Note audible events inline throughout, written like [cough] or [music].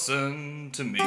Dawson to me.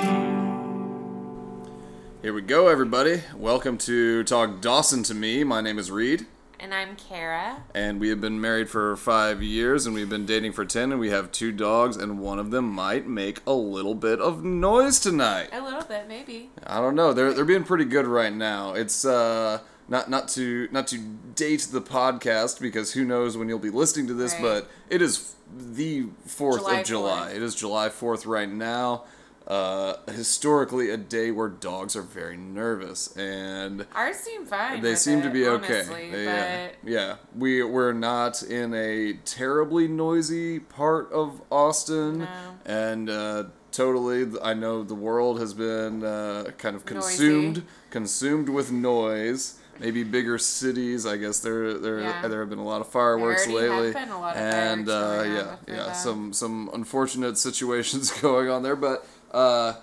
Here we go, everybody. Welcome to Talk Dawson to Me. My name is Reed, And I'm Kara. and we have been married for five years, and we've been dating for ten, and we have two dogs, and one of them might make a little bit of noise tonight. A little bit, maybe. I don't know. They're they're being pretty good right now. It's uh not not to not to date the podcast because who knows when you'll be listening to this, Right. but it is the fourth of July. 4th. It is July fourth right now. Uh, historically, a day where dogs are very nervous, and Ours seem fine. they seem to it, be okay. They, yeah, yeah. We we're not in a terribly noisy part of Austin, No. and uh, totally. I know the world has been uh, kind of Noisy. consumed consumed with noise. Maybe bigger cities. I guess there there Yeah. there have been a lot of fireworks There already have lately, been a lot of and fireworks uh, yeah, yeah, that. some some unfortunate [laughs] situations [laughs] going on there, but. Uh,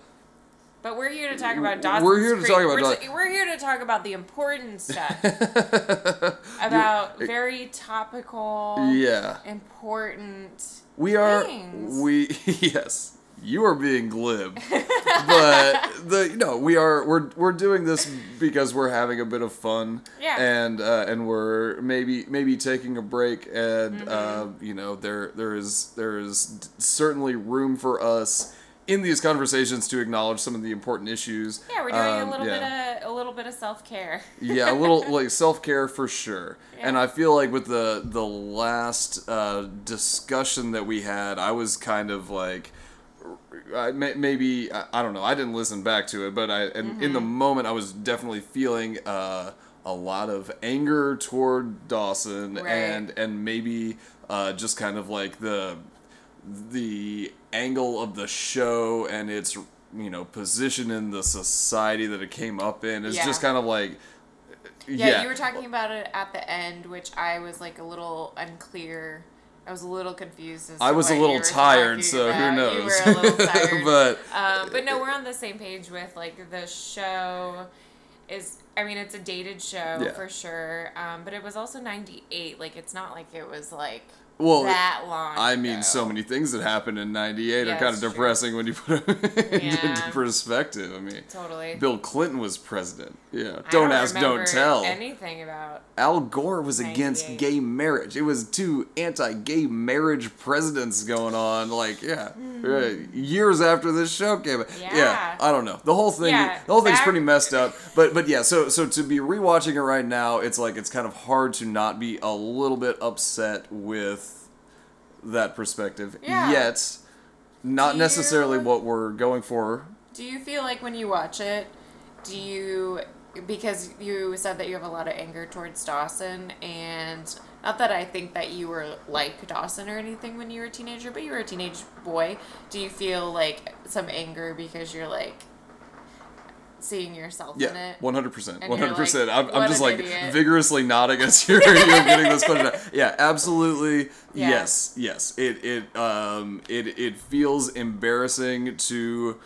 but we're here to talk about Dawson's We're here to Creek. talk about we're, Daw- we're here to talk about the important [laughs] stuff. about very topical, yeah. important. We are things. we yes. You are being glib, but the you know we are we're we're doing this because we're having a bit of fun, Yeah. and uh, and we're maybe maybe taking a break, and Mm-hmm. uh, you know there there is there is certainly room for us in these conversations to acknowledge some of the important issues. Yeah, we're doing Um, a little yeah. bit of a little bit of self care. yeah, a little [laughs] like self care for sure. And I feel like with the the last uh, discussion that we had, I was kind of like. I, may, maybe I, I don't know. I didn't listen back to it, but I and in the moment I was definitely feeling uh, a lot of anger toward Dawson Right. and and maybe uh, just kind of like the the angle of the show and its you know position in the society that it came up in is Yeah. just kind of like Yeah, yeah, you were talking about it at the end, which I was like a little unclear. I was a little confused. As I was a little tired, so who knows? You were a little [laughs] tired. but um, but no, we're on the same page with like the show is. I mean, it's a dated show Yeah. for sure. Um, but it was also '98. Like, it's not like it was like well, that long. I mean, ago. so many things that happened in '98 Yeah, are kind of it's true. depressing when you put them [laughs] into perspective. I mean, Totally. Bill Clinton was president. Yeah, I don't, ask, don't tell. Anything about? Al Gore was against gay marriage. It was two anti-gay marriage presidents going on. Like, yeah, right, years after this show came. out. Hmm. Yeah. I don't know. The whole thing, Yeah, the whole thing's back- pretty messed up. [laughs] But, but yeah. So, so to be rewatching it right now, it's like it's kind of hard to not be a little bit upset with that perspective. Yeah. Yet, not Do necessarily you- what we're going for. Do you feel like when you watch it, do you because you said that you have a lot of anger towards Dawson and not that I think that you were like Dawson or anything when you were a teenager, but you were a teenage boy. Do you feel like some anger because you're like seeing yourself in Yeah, it? one hundred percent, one hundred percent. I'm, I'm just like idiot. vigorously nodding as you're, you're getting this question. Out. [laughs] Yeah, absolutely. Yeah. Yes, yes. It it um it it feels embarrassing to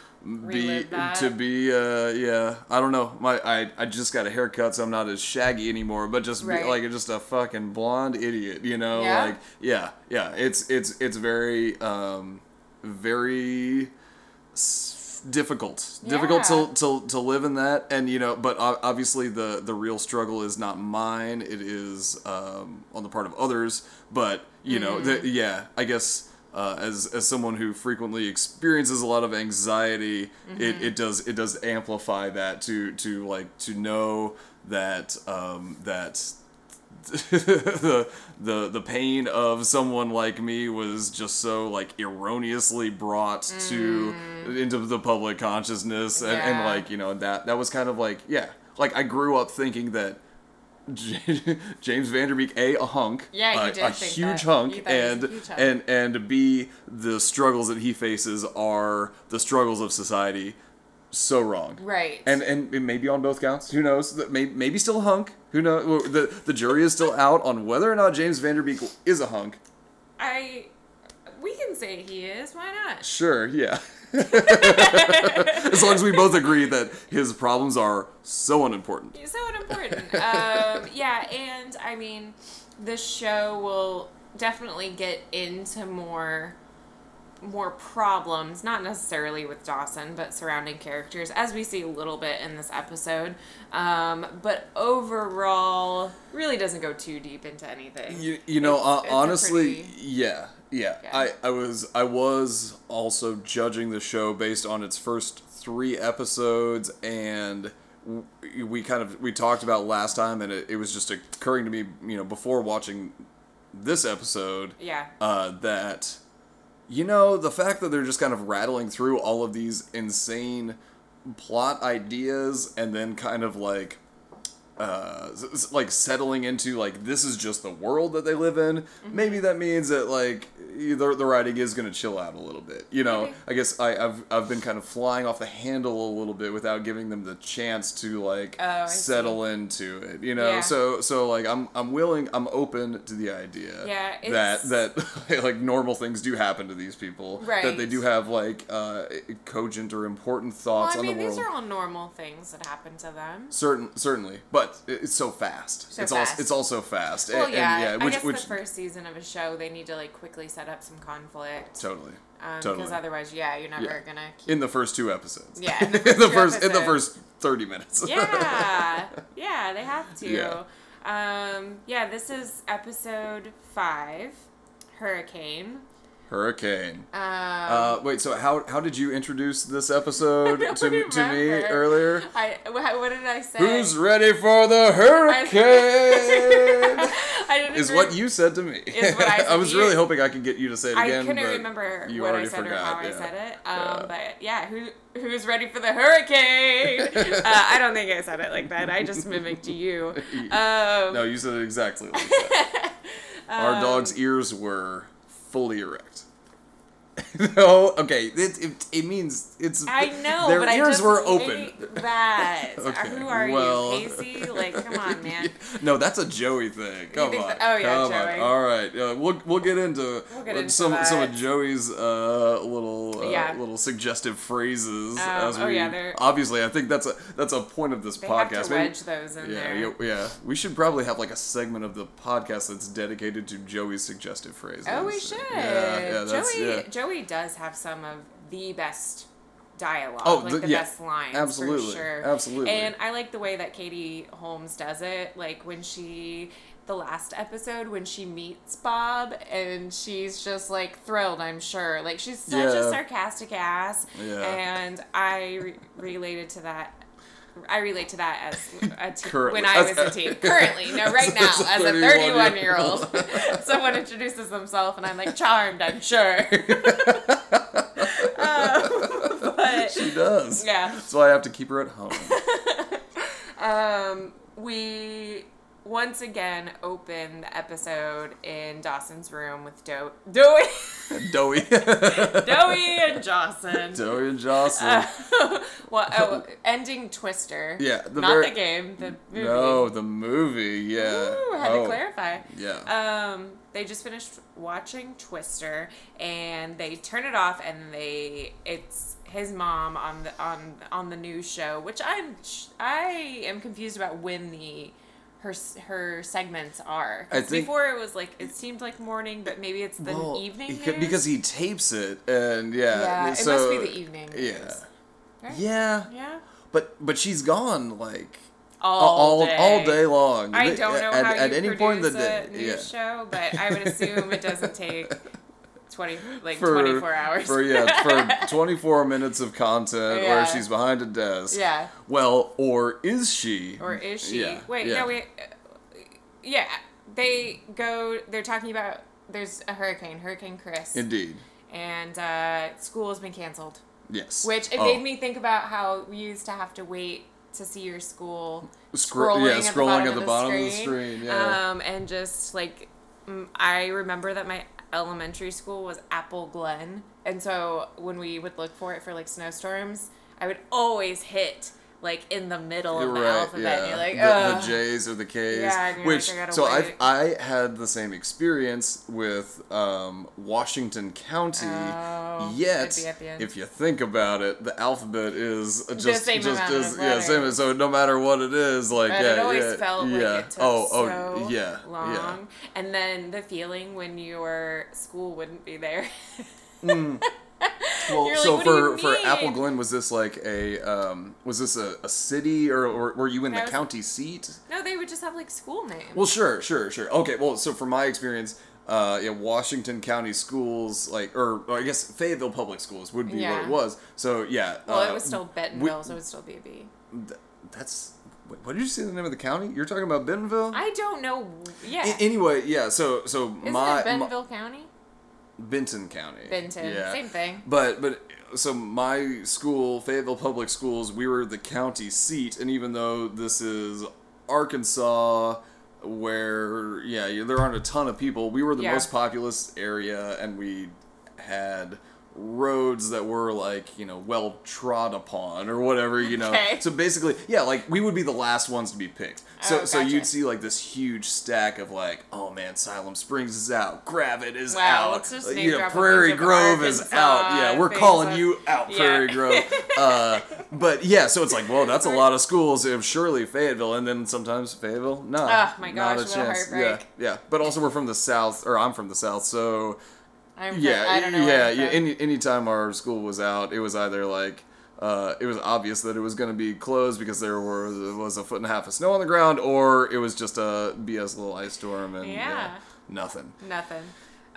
be to be uh yeah I don't know my I, I just got a haircut so I'm not as shaggy anymore but just be, Right. like just a fucking blonde idiot you know Yeah? like yeah yeah it's it's it's very um very difficult difficult to, to to live in that and you know but obviously the the real struggle is not mine it is um on the part of others but you know Mm-hmm. the, yeah i guess uh, as as someone who frequently experiences a lot of anxiety Mm-hmm. it, it does it does amplify that to to like to know that um that [laughs] the the the pain of someone like me was just so like erroneously brought to into the public consciousness and, and Mm. Like you know that that was kind of like yeah like I grew up thinking that [laughs] James Van Der Beek a a hunk Yeah, a, did a huge hunk thought a and huge hunk. and and b the struggles that he faces are the struggles of society so wrong Right. and and maybe on both counts. Who knows? That may, maybe still a hunk. Who knows? The the jury is still out on whether or not James Van Der Beek is a hunk. I we can say he is. Why not? Sure, yeah. as long as we both agree that his problems are so unimportant. So unimportant. um, yeah, and I mean, the show will definitely get into more more problems, not necessarily with Dawson, but surrounding characters, as we see a little bit in this episode. Um, but overall, really doesn't go too deep into anything. You, you know, It's- uh, it's honestly, pretty- yeah, yeah. Yeah. I, I was I was also judging the show based on its first three episodes, and we kind of we talked about last time, and it, it was just occurring to me, you know, before watching this episode, Yeah. uh, that you know the fact that they're just kind of rattling through all of these insane plot ideas and then kind of like uh like settling into like this is just the world that they live in Mm-hmm. maybe that means that like the, the writing is going to chill out a little bit you know i guess I, i've i've been kind of flying off the handle a little bit without giving them the chance to like Oh, I settle into it you know Yeah. so so like i'm i'm willing i'm open to the idea Yeah, that that [laughs] like normal things do happen to these people that they do have like uh cogent or important thoughts well, I on mean, the world these are all normal things that happen to them. Certain, certainly, but it's so fast. So it's fast. also it's also fast. Well, and, yeah, and yeah, I which guess which the first season of a show, they need to like quickly set up some conflict. totally, Because totally. otherwise, yeah, you're never Yeah. gonna. Keep... in the first two episodes. Yeah, [laughs] in the in the first first in the first thirty minutes. yeah, [laughs] yeah, they have to. Yeah. Um, yeah, this is episode five, Hurricane. Hurricane. Um, Uh, wait, so how how did you introduce this episode [laughs] to, to me earlier? I what did I say? Who's ready for the hurricane? [laughs] I is what you said to me. Is what I [laughs] said was really hoping I could get you to say it again. I couldn't remember you what I said or forgot, how I said it. Um, Yeah. But yeah, who who's ready for the hurricane? uh, I don't think I said it like that. I just mimicked you. Um, No, you said it exactly like that. Our um, dog's ears were fully erect. [laughs] no, okay, it, it, it means it's. I know, their but I ears just were open. that. [laughs] Okay, Who are well- you, Casey? Like, come on, [laughs] man. no, that's a Joey thing. Come on. that- oh, yeah, come Joey. On. All right, uh, we'll we'll get into, We'll get uh, into some some of. Joey's uh, little uh, Yeah. little suggestive phrases. Um, as oh, yeah, they're- obviously, I think that's a that's a point of this They podcast. have to Maybe- wedge those in yeah, there. yeah, yeah. We should probably have like a segment of the podcast that's dedicated to Joey's suggestive phrases. Oh, we should. Yeah, yeah, that's, Joey, yeah. Joey does have some of the best dialogue. Oh, like the- yeah, best lines. absolutely, For sure. absolutely. And I like the way that Katie Holmes does it. Like when she, the last episode, when she meets Bob and she's just like thrilled, I'm sure. Like she's such Yeah. a sarcastic ass. Yeah. And I re- related to that. I relate to that as a Currently. when I was a teen. [laughs] Currently, no, right now, As a 31 31 year old. [laughs] Someone introduces themselves, and I'm like, charmed, I'm sure. [laughs] um, but, she does. [laughs] yeah. Why I have to keep her at home. [laughs] Um, we once again open the episode in Dawson's room with Do- Doey, [laughs] Doey. Doey and Dawson. Doey and Jocelyn. Uh, well, oh, ending Twister. Yeah, the not very- the game. The movie. no, the movie. Yeah. Ooh, had oh, to clarify. Yeah. Um, they just finished watching Twister, and they turn it off, and they it's his mom on the on on the news show, which I'm I am confused about when the her her segments are. I think- before it was like it seemed like morning, but maybe it's the Well, evening news? because he tapes it, and yeah. yeah, it so, must be the evening. News, Yeah. right? Yeah. yeah. But but she's gone like All, all day. all day long. I don't know at, how at you any point in the day. news yeah. show, but I would assume it doesn't take [laughs] twenty like For, twenty four hours. for yeah for [laughs] 24 minutes of content Yeah. where she's behind a desk. yeah. Well, or is she? Or is she? Yeah, Wait, yeah. no, wait. uh, Yeah, they go. They're talking about there's a hurricane, Hurricane Chris, Indeed. and uh, school has been canceled. Yes. Which it Oh. made me think about how we used to have to wait to see your school Scro- scrolling, yeah, at, the scrolling bottom at the of bottom of the screen. yeah. Um, and just like I remember that my elementary school was Apple Glen, and so when we would look for it for like snowstorms, I would always hit like in the middle of the right, alphabet. And you're like, the, the J's or the K's. Yeah, which like, I so I. I had the same experience with um, Washington County. Oh, yet, it'd be at the end. if you think about it, the alphabet is just same just of yeah same. So no matter what it is, like But yeah, it always yeah, felt yeah. like it took oh oh so yeah long. yeah. And then the feeling when your school wouldn't be there. [laughs] Well, like, so "What do you for for? Apple Glen, was this like a um, was this a, a city or, or were you in the was- county seat? No, they would just have like school names. Well, sure, sure, sure. Okay, well, so from my experience, uh, yeah, Washington County schools, like, or, or I guess Fayetteville Public Schools would be what it was. So yeah. Well, uh, it was still Bentonville, so it would still be a B. th- that's wait, what did you say the name of the county? You're talking about Bentonville. I don't know. Yeah. A- anyway, yeah. So so Isn't my, it my Bentonville County? Benton County. Benton. Yeah. Same thing. But but so my school, Fayetteville Public Schools, we were the county seat, and even though this is Arkansas, where yeah, there aren't a ton of people, we were the Yeah. most populous area, and we had roads that were like you know well trod upon or whatever you know. Okay. so basically yeah like we would be the last ones to be picked. So Oh, so gotcha. you'd see like this huge stack of like oh man Siloam Springs is out. Gravette is Wow, out. just uh, you know, Prairie Grove is out. Yeah we're calling you out Yeah. Prairie Grove. [laughs] Uh, but yeah so it's like well that's a lot of schools. Surely Fayetteville and then sometimes Fayetteville no Oh, my not gosh, a a chance. Heartbreak. yeah yeah. But also we're from the south or I'm from the south so I'm yeah, I don't know. yeah, yeah. Any anytime our school was out, it was either like uh, it was obvious that it was going to be closed because there were was a foot and a half of snow on the ground, or it was just a BS little ice storm and yeah, Yeah. nothing. Nothing.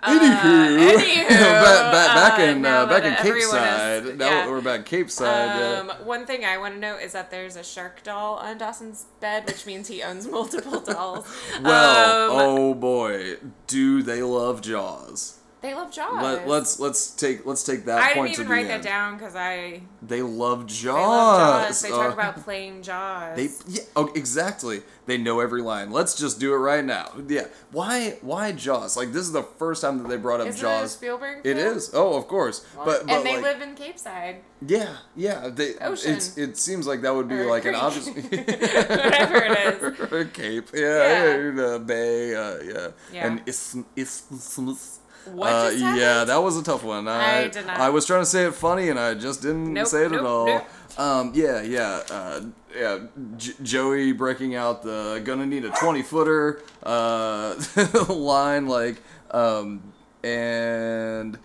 Anywho, Uh, anywho, [laughs] back, back, back uh, in uh, back in Capeside. is- now we're back Capeside. Um, one thing I want to note is that there's a shark doll on Dawson's bed, which means he owns multiple dolls. [laughs] Well, Um, oh boy, do they love Jaws? They love Jaws. Let, let's let's take let's take that I point didn't even to the write end. that down because I They love Jaws. they love Jaws. They Uh, talk about [laughs] playing Jaws. They yeah, oh, exactly. They know every line. Let's just do it right now. Yeah. Why why Jaws? Like this is the first time that they brought up Isn't Jaws. it a Spielberg? It film? is. Oh, of course. But but and they like, live in Capeside. yeah, yeah. They Ocean. it's it seems like that would be Or like an obvious [laughs] [laughs] Whatever it is. a cape. Yeah, Yeah. yeah. The bay. Uh, yeah. Yeah. And isth- isthmus. What Uh, just yeah, that was a tough one. I, I did not- I was trying to say it funny, and I just didn't Nope, say it nope, at all. nope. Um, yeah, yeah, uh, yeah. J- Joey breaking out the gonna need a twenty footer uh, [laughs] line, like, um, and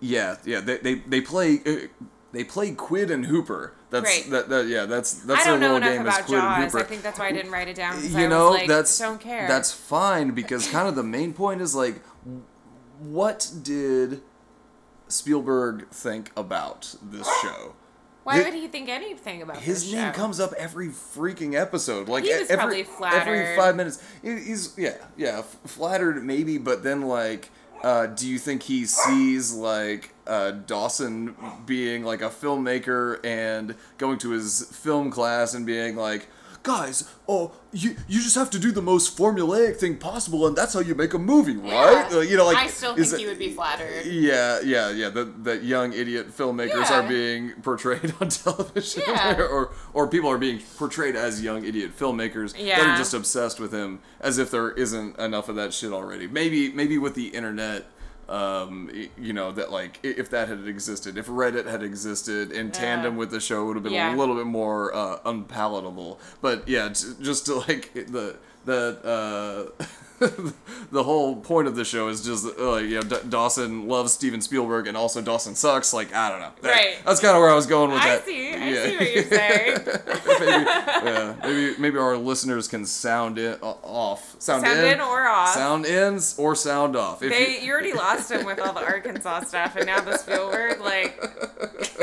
yeah, yeah. They they, they play. Uh, they play Quint and Hooper. That's Right. that, that. Yeah, that's that's their little game is about Quint and Hooper I think that's why I didn't write it down. you know like, that's don't care. that's fine because [laughs] kind of the main point is like what did spielberg think about this show? Why Hi- would he think anything about his name show? comes up every freaking episode like He was every, probably every five minutes. He's yeah yeah flattered maybe but then like uh, do you think he sees like uh, Dawson being like a filmmaker and going to his film class and being like, guys, oh, you you just have to do the most formulaic thing possible, and that's how you make a movie, right? Yeah. Uh, you know, like I still think it- he would be flattered. yeah, yeah, yeah. That that young idiot filmmakers Yeah. are being portrayed [laughs] on television, Yeah. [laughs] or or people are being portrayed as young idiot filmmakers that are just obsessed with him, as if there isn't enough of that shit already. Maybe maybe with the internet, um, you know that like if that had existed, if Reddit had existed in tandem with the show, it would have been Yeah. a little bit more uh, unpalatable. But yeah, just to [laughs] like the the. Uh, [laughs] the whole point of the show is just uh, you know D- Dawson loves Steven Spielberg and also Dawson sucks. Like I don't know. That- Right. That's kind of where I was going with I that. see. I see what you're [laughs] saying. maybe, yeah, maybe maybe our listeners can sound in uh, off, sound, Sound in, in or off. sound in or sound off. If They, you, you already lost him with all the Arkansas stuff, and now the Spielberg like [laughs]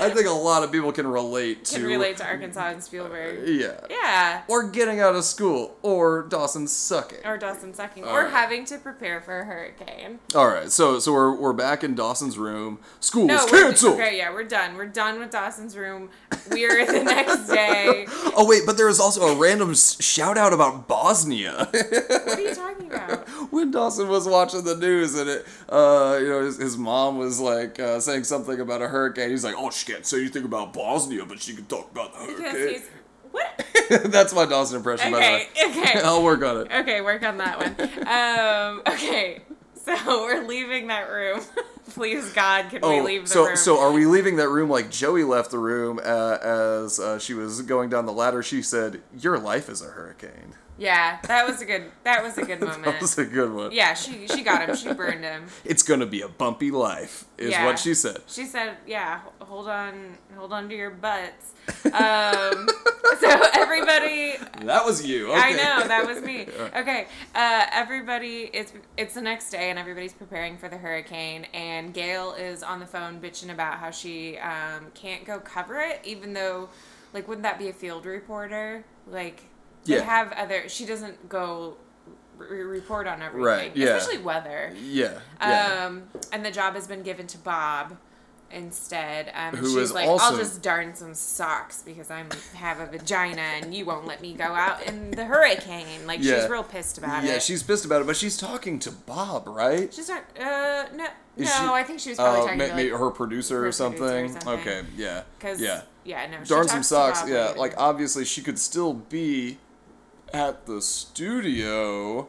I think a lot of people can relate to can relate to Arkansas and Spielberg. Uh, yeah. Yeah. Or getting out of school, or Dawson sucking. Or Dawson sucking, or Alright. having to prepare for a hurricane. All right, so so we're we're back in Dawson's room. School No, is canceled. okay, yeah, we're done. We're done with Dawson's room. We're the next [laughs] day. Oh wait, but there was also a random shout out about Bosnia. What are you talking about? [laughs] when Dawson was watching the news and it, uh, you know, his, his mom was like uh, saying something about a hurricane. He's like, "Oh, she can't say anything about Bosnia, but she can talk about the hurricane." what? [laughs] That's my Dawson impression, by the Okay, way. [laughs] okay. I'll work on it. Okay, work on that one. Um, okay, So we're leaving that room. Please God, can we Oh, leave the so room? so are we leaving that room like Joey left the room uh, as uh, she was going down the ladder? She said, "Your life is a hurricane." Yeah, that was a good. That was a good [laughs] moment. That was a good one. Yeah, she she got him. She burned him. [laughs] It's gonna be a bumpy life, is Yeah. what she said. She said, "Yeah, hold on, hold on to your butts." Um, [laughs] so everybody, That was you. Okay. I know that was me. Okay, uh, everybody, it's it's the next day, and everybody's preparing for the hurricane. And Gail is on the phone bitching about how she um, can't go cover it, even though, like, wouldn't that be a field reporter? Like, they Yeah. have other. She doesn't go re- report on everything, Right, yeah. especially weather. Yeah. Yeah. Um, and the job has been given to Bob instead. Um, Who she's is like, I'll just darn some socks because I have a vagina and you won't let me go out in the hurricane. Like Yeah. she's real pissed about yeah, it. Yeah, she's pissed about it, but she's talking to Bob, right? She's not. Uh, no, Is no. she- I think she was probably Uh, talking ma- to like, her producer her or something. producer or something. Okay, yeah. Cause, yeah. yeah, no. Darn some socks. Yeah, like obviously she could still be at the studio.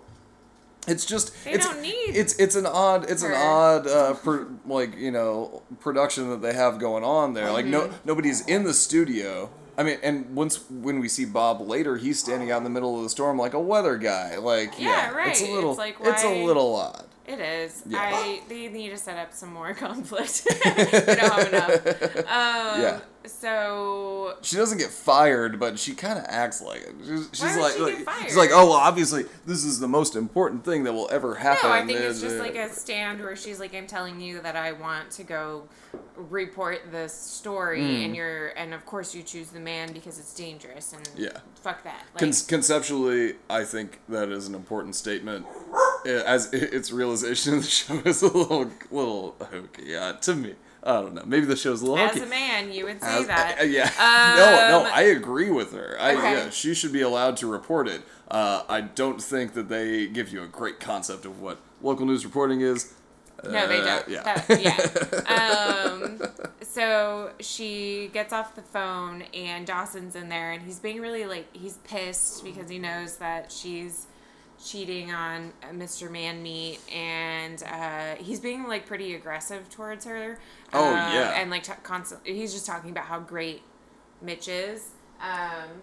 It's just They it's don't need it's it's an odd it's an odd uh, per, like you know production that they have going on there. Like no Mm-hmm. nobody's in the studio. I mean, and once when we see Bob later, he's standing out in the middle of the storm like a weather guy. Like Yeah, yeah, It's a right. little It's like, it's a little odd. It is. Yeah. I they need to set up some more [laughs] conflict. [laughs] don't have enough. [laughs] Um, Yeah. So She doesn't get fired, but she kind of acts like it. She's, she's like, she like she's like, oh well, obviously this is the most important thing that will ever happen. no, I think it's just like a stand where she's like, "I'm telling you that I want to go report this story, Mm. and you're, and of course you choose the man because it's dangerous, and Yeah. fuck that." Like, Con- conceptually, I think that is an important statement. As [laughs] its realization of the show is a little, little hokey uh, to me. I don't know. Maybe the show's a little as a man, you would say As- that. uh, [laughs] yeah. no, no, Um, I agree with her. I, Okay. yeah, she should be allowed to report it. Uh, I don't think that they give you a great concept of what local news reporting is. No, they Uh, don't. yeah. That- yeah. [laughs] um, so she gets off the phone, and Dawson's in there, and he's being really like he's pissed because he knows that she's cheating on uh, Mr. Manmeat, and uh, he's being like pretty aggressive towards her. Oh, Um, yeah. and like t- constant. He's just talking about how great Mitch is. Um,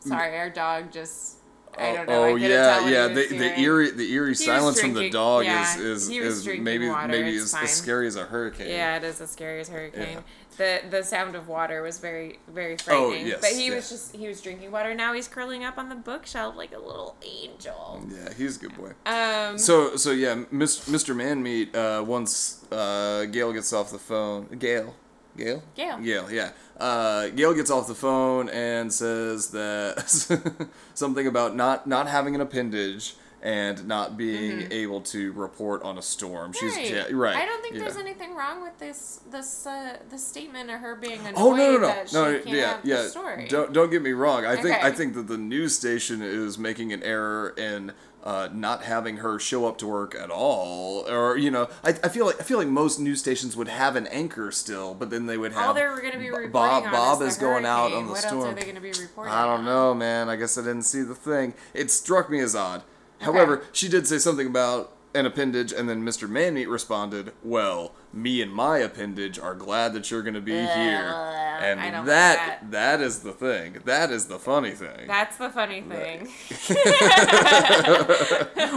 sorry, our dog just. I don't know. Oh yeah, yeah. he The, the eerie the eerie silence from the dog yeah, is is, is maybe water, maybe it's as, as scary as a hurricane. Yeah, it is as scary as a hurricane. Yeah. The the sound of water was very very frightening. Oh, frightening. yes, but he was just he was drinking water. Now he's curling up on the bookshelf like a little angel. Yeah, he's a good boy. Um. So so yeah, Mis- Mr. Manmeat. Uh, once uh, Gail gets off the phone, Gail, Gail, Gail. Gail, yeah. Uh, Gail gets off the phone and says that [laughs] something about not not having an appendage and not being able to report on a storm. She's right. yeah, right. I don't think yeah. there's anything wrong with this this uh, this statement of her being annoyed Oh no no no that she no yeah yeah don't don't get me wrong I think Okay. I think that the news station is making an error in uh, not having her show up to work at all or you know I, I feel like I feel like most news stations would have an anchor still but then they would have All they're going to be reporting Bob on Bob is, is going out on the what storm else are they going to be reporting? I don't on? know man I guess I didn't see the thing it struck me as odd however she did say something about an appendage and then Mr. Manmeat responded well me and my appendage are glad that you're going to be here. And that like that is the thing. That is the funny thing. That's the funny thing. [laughs]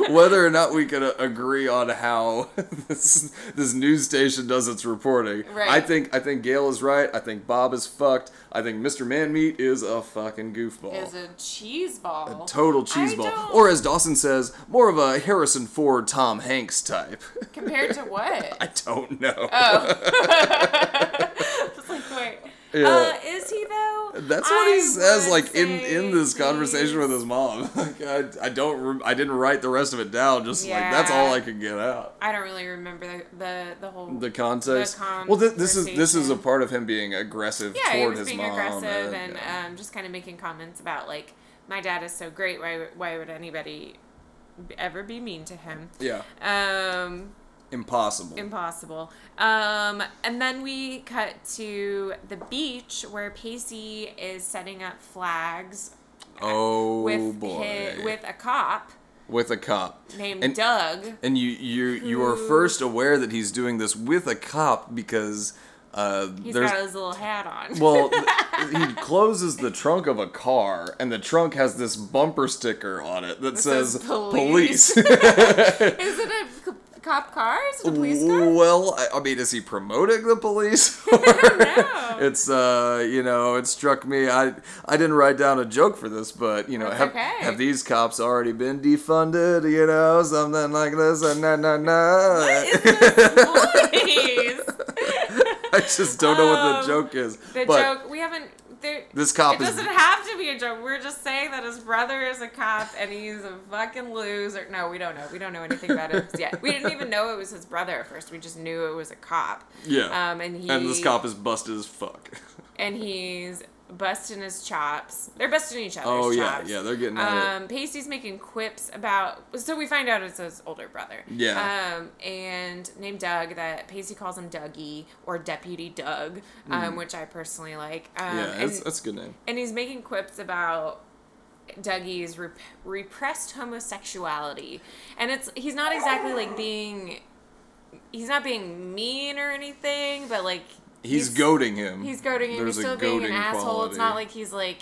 [laughs] whether or not we could uh, agree on how [laughs] this this news station does its reporting. Right. I think I think Gail is right. I think Bob is fucked I think Mr. Manmeat is a fucking goofball Is a cheese ball. total cheese I ball don't- or as Dawson says more of a Harrison Ford Tom Hanks type Compared to what? [laughs] I don't know I was like, wait. Yeah. Uh, is he though? That's what he says, like in in this conversation with his mom. [laughs] like I, I don't, rem- I didn't write the rest of it down. Just like that's all I could get out. I don't really remember the the, the whole. The context. The well, th- this is this is a part of him being aggressive yeah, toward his being mom. aggressive and, yeah. um, just kind of making comments about like my dad is so great. Why why would anybody ever be mean to him? yeah, Um, impossible. impossible. Um, and then we cut to the beach where Pacey is setting up flags oh with boy. hi- with a cop with a cop named and, Doug. and you you you are first aware that he's doing this with a cop because uh, He's there's got his little hat on. well [laughs] he closes the trunk of a car and the trunk has this bumper sticker on it that says says police. police. [laughs] is it [laughs] a cop car? Is it a police car? well, I, I mean, is he promoting the police? [laughs] know. It's uh, you know, it struck me. I I didn't write down a joke for this, but you know, That's have okay. have these cops already been defunded? You know, something like this. And na na na. What is [laughs] this voice? I just don't know what Um, the joke is. The but joke we haven't. There, This cop it is- doesn't have to be a joke. We're just saying that his brother is a cop and he's a fucking loser. No, we don't know. We don't know anything about him yet. We didn't even know it was his brother at first. We just knew it was a cop. yeah, Um, and he and this cop is busted as fuck. and he's busting his chops. They're busting each other's Oh yeah, chops. yeah, they're getting at it. Um, Pacey's making quips about. So we find out it's his older brother. Yeah. Um, and named Doug. That Pacey calls him Dougie or Deputy Doug, um, which I personally like. Um. Yeah, and, that's, that's a good name. and he's making quips about Dougie's rep- repressed homosexuality, and it's he's not exactly like being. He's not being mean or anything, but like He's, goading him. He's goading him. There's he's still being an asshole. It's not like he's like,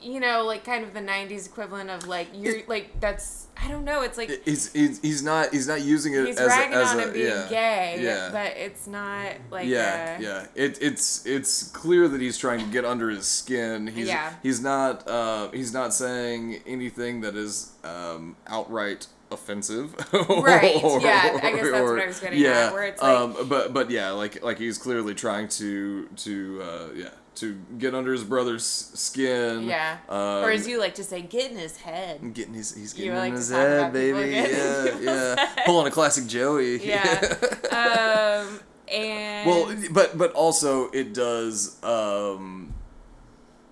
you know, like kind of the '90s equivalent of like you're like that's I don't know. It's like He's, he's, he's not he's not using it he's as ragging a, as on a him being yeah, gay, yeah. but it's not like yeah, a, yeah. It, it's it's clear that he's trying to get under his skin. He's Yeah. he's not uh, he's not saying anything that is um, outright offensive. [laughs] Right, yeah, I guess that's what I was getting at, yeah, where it's like- um, but but yeah, like like he's clearly trying to to uh, yeah to get under his brother's skin. yeah. Um, or as you like to say, get in his head. Getting his, he's getting like in to his head, baby. Yeah, yeah. Pulling a classic Joey. [laughs] Yeah. [laughs] um, and Well, but but also it does, um,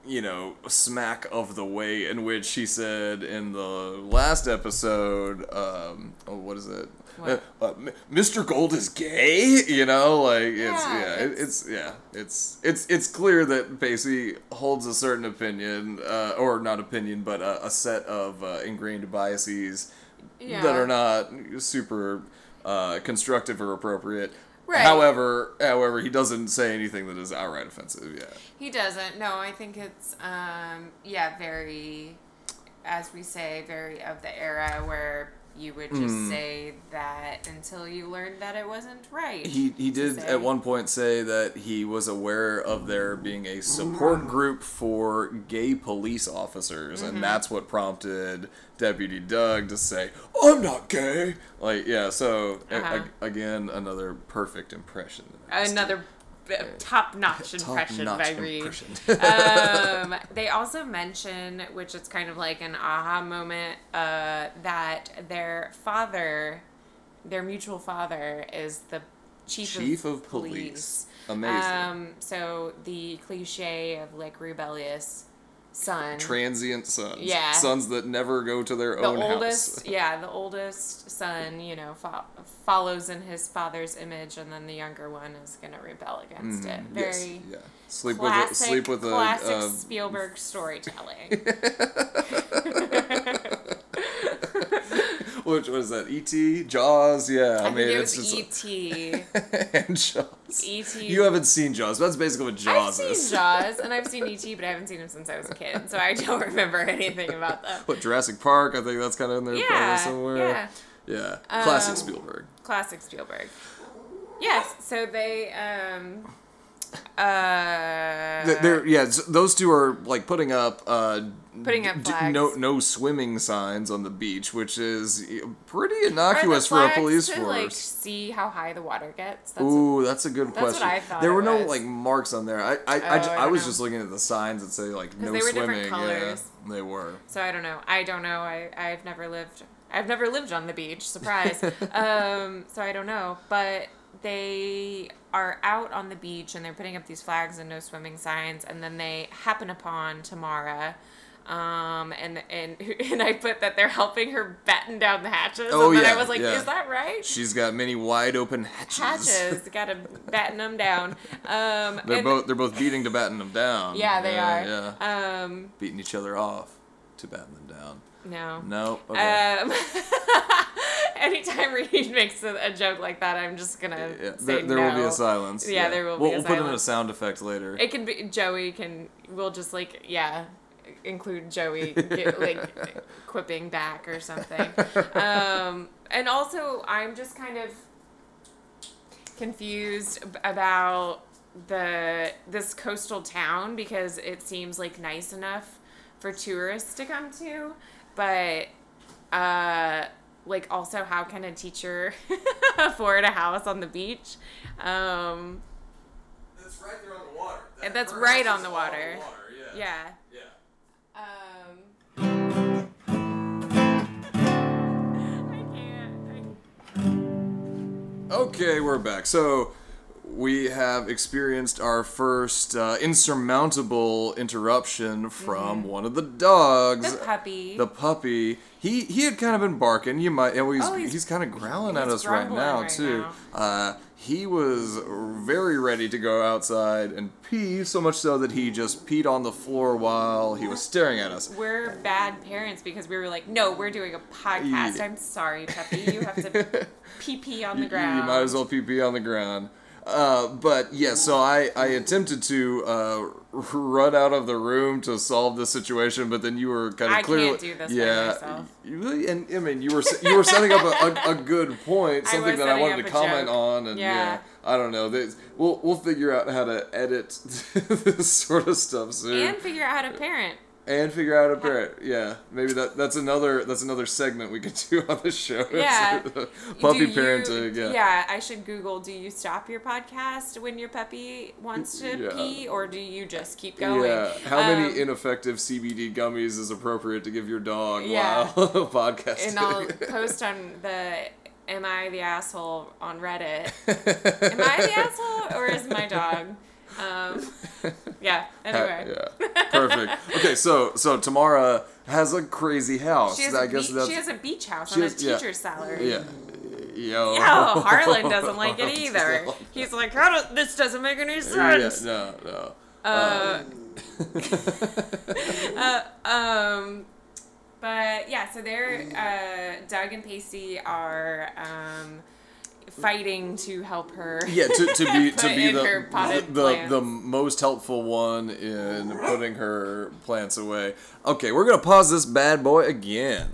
you know, smack of the way in which she said in the last episode. Um, oh, what is it? What? Uh, uh, Mr. Gold is gay. You know, like it's Yeah, yeah, it's- it's yeah, it's it's it's clear that Pacey holds a certain opinion, uh, or not opinion, but a, a set of uh, ingrained biases Yeah. that are not super uh, constructive or appropriate. Right. However, however, he doesn't say anything that is outright offensive. Yeah. He doesn't. No, I think it's um yeah, very as we say, very of the era where you would just Hmm. say that until you learned that it wasn't right. He he did say. at one point say that he was aware of there being a support group for gay police officers, Mm-hmm. and that's what prompted Deputy Doug to say, "I'm not gay." Like, yeah. So Uh-huh. a- again, another perfect impression. that I was Another top-notch impression Top-notch by Reed. um, they also mention, which is kind of like an aha moment, uh, that their father, their mutual father, is the chief, Chief of, of police. Amazing. Um, so the cliche of like rebellious son, Transient sons. Yeah. Sons that never go to their own. the own oldest, house. yeah, the oldest son, you know, fo- follows in his father's image, and then the younger one is gonna rebel against it. Mm, Yes, Very. yeah. Sleep Classic, with a sleep with a classic uh, Spielberg storytelling. [laughs] [laughs] which was that? E.T. Jaws. Yeah, I, I mean it it's was E.T. [laughs] and Jaws. E.T. You haven't seen Jaws. That's basically what Jaws I've Jaws seen is. [laughs] Jaws and I've seen E.T., but I haven't seen him since I was a kid, so I don't [laughs] remember anything about them. What Jurassic Park? I think that's kind of in there Yeah, somewhere. yeah. Yeah. Classic Um, Spielberg. Classic Spielberg. Yes, so they um uh Th- They're yeah. Those two are like putting up uh, Putting up d- no no swimming signs on the beach, which is pretty innocuous for a police to, force. like see how high the water gets. That's Ooh, that's a good That's what question. I thought there were no was. like marks on there. I I, I, Oh, ju- I I don't was know. just looking at the signs that say like no they were swimming. different colors. Yeah, they were. So I don't know. I don't know. I I've never lived. I've never lived on the beach. Surprise. [laughs] um. So I don't know. But they are out on the beach and they're putting up these flags and no swimming signs, and then they happen upon Tamara. Um and and [laughs] and I put that they're helping her batten down the hatches. Oh, and then yeah, I was like, yeah. is that right? She's got many wide open hatches. Hatches, [laughs] gotta batten them down. Um, They're both they're both beating to batten them down. Yeah, they yeah, are. Yeah, Um, beating each other off to batten them down. No. No. Okay. Um, [laughs] anytime Reed makes a, a joke like that, I'm just gonna yeah, say there, there will be a silence. Yeah, there will be we'll, a We'll put in a sound effect later. It can be Joey can. We'll just like yeah, include Joey [laughs] get, like quipping back or something. Um, and also, I'm just kind of confused about the this coastal town because it seems like nice enough for tourists to come to, but uh like also how can a teacher [laughs] afford a house on the beach um That's right there on the water. And that's right on is the on the water. water, yeah Yeah. um I can't I, Okay, we're back. So we have experienced our first uh, insurmountable interruption from one of the dogs. Mm-hmm. the puppy The puppy. He he had kind of been barking. You might. Oh, he's Oh, he's, he's- kind of growling at us right now right too. now. Uh, he was very ready to go outside and pee, so much so that he just peed on the floor while he was staring at us. we're bad parents because we were like no we're doing a podcast i'm sorry puppy you have to [laughs] pee pee on the You- ground You might as well pee pee on the ground. Uh, but yeah, so I, I attempted to uh, [laughs] run out of the room to solve this situation, but then you were kind of I clearly can't do this yeah, you- and I mean you were you were setting up a, a, a good point, [laughs] something was that I wanted to comment joke. on, and yeah. Yeah. I don't know. This, we'll we'll figure out how to edit [laughs] this sort of stuff soon and figure out how to parent and figure out a parent. Yeah, maybe that that's another that's another segment we could do on the show. Yeah. [laughs] puppy Do you- parenting. Yeah. Yeah, I should Google. Do you stop your podcast when your puppy wants to Yeah. pee, or do you just keep going? Yeah. How Um, many ineffective CBD gummies is appropriate to give your dog Yeah. while [laughs] podcasting? and I'll post on the "Am I the asshole?" on Reddit. [laughs] Am I the asshole, or is my dog? Um, [laughs] yeah. Anyway, yeah. [laughs] Perfect. Okay, so so Tamara has a crazy house. she has I a guess beach, she has a beach house on a has- yeah. teacher's salary. yeah. Yo. [laughs] Oh, Harlan doesn't like it either. He's like, How do, this doesn't make any Yeah, sense. no, no. Uh, uh, um, but yeah, so they're uh, Doug and Pacey are um, fighting to help her. Yeah, to, to be [laughs] to be the the, the, the most helpful one in putting her plants away. Okay, we're gonna pause this bad boy again.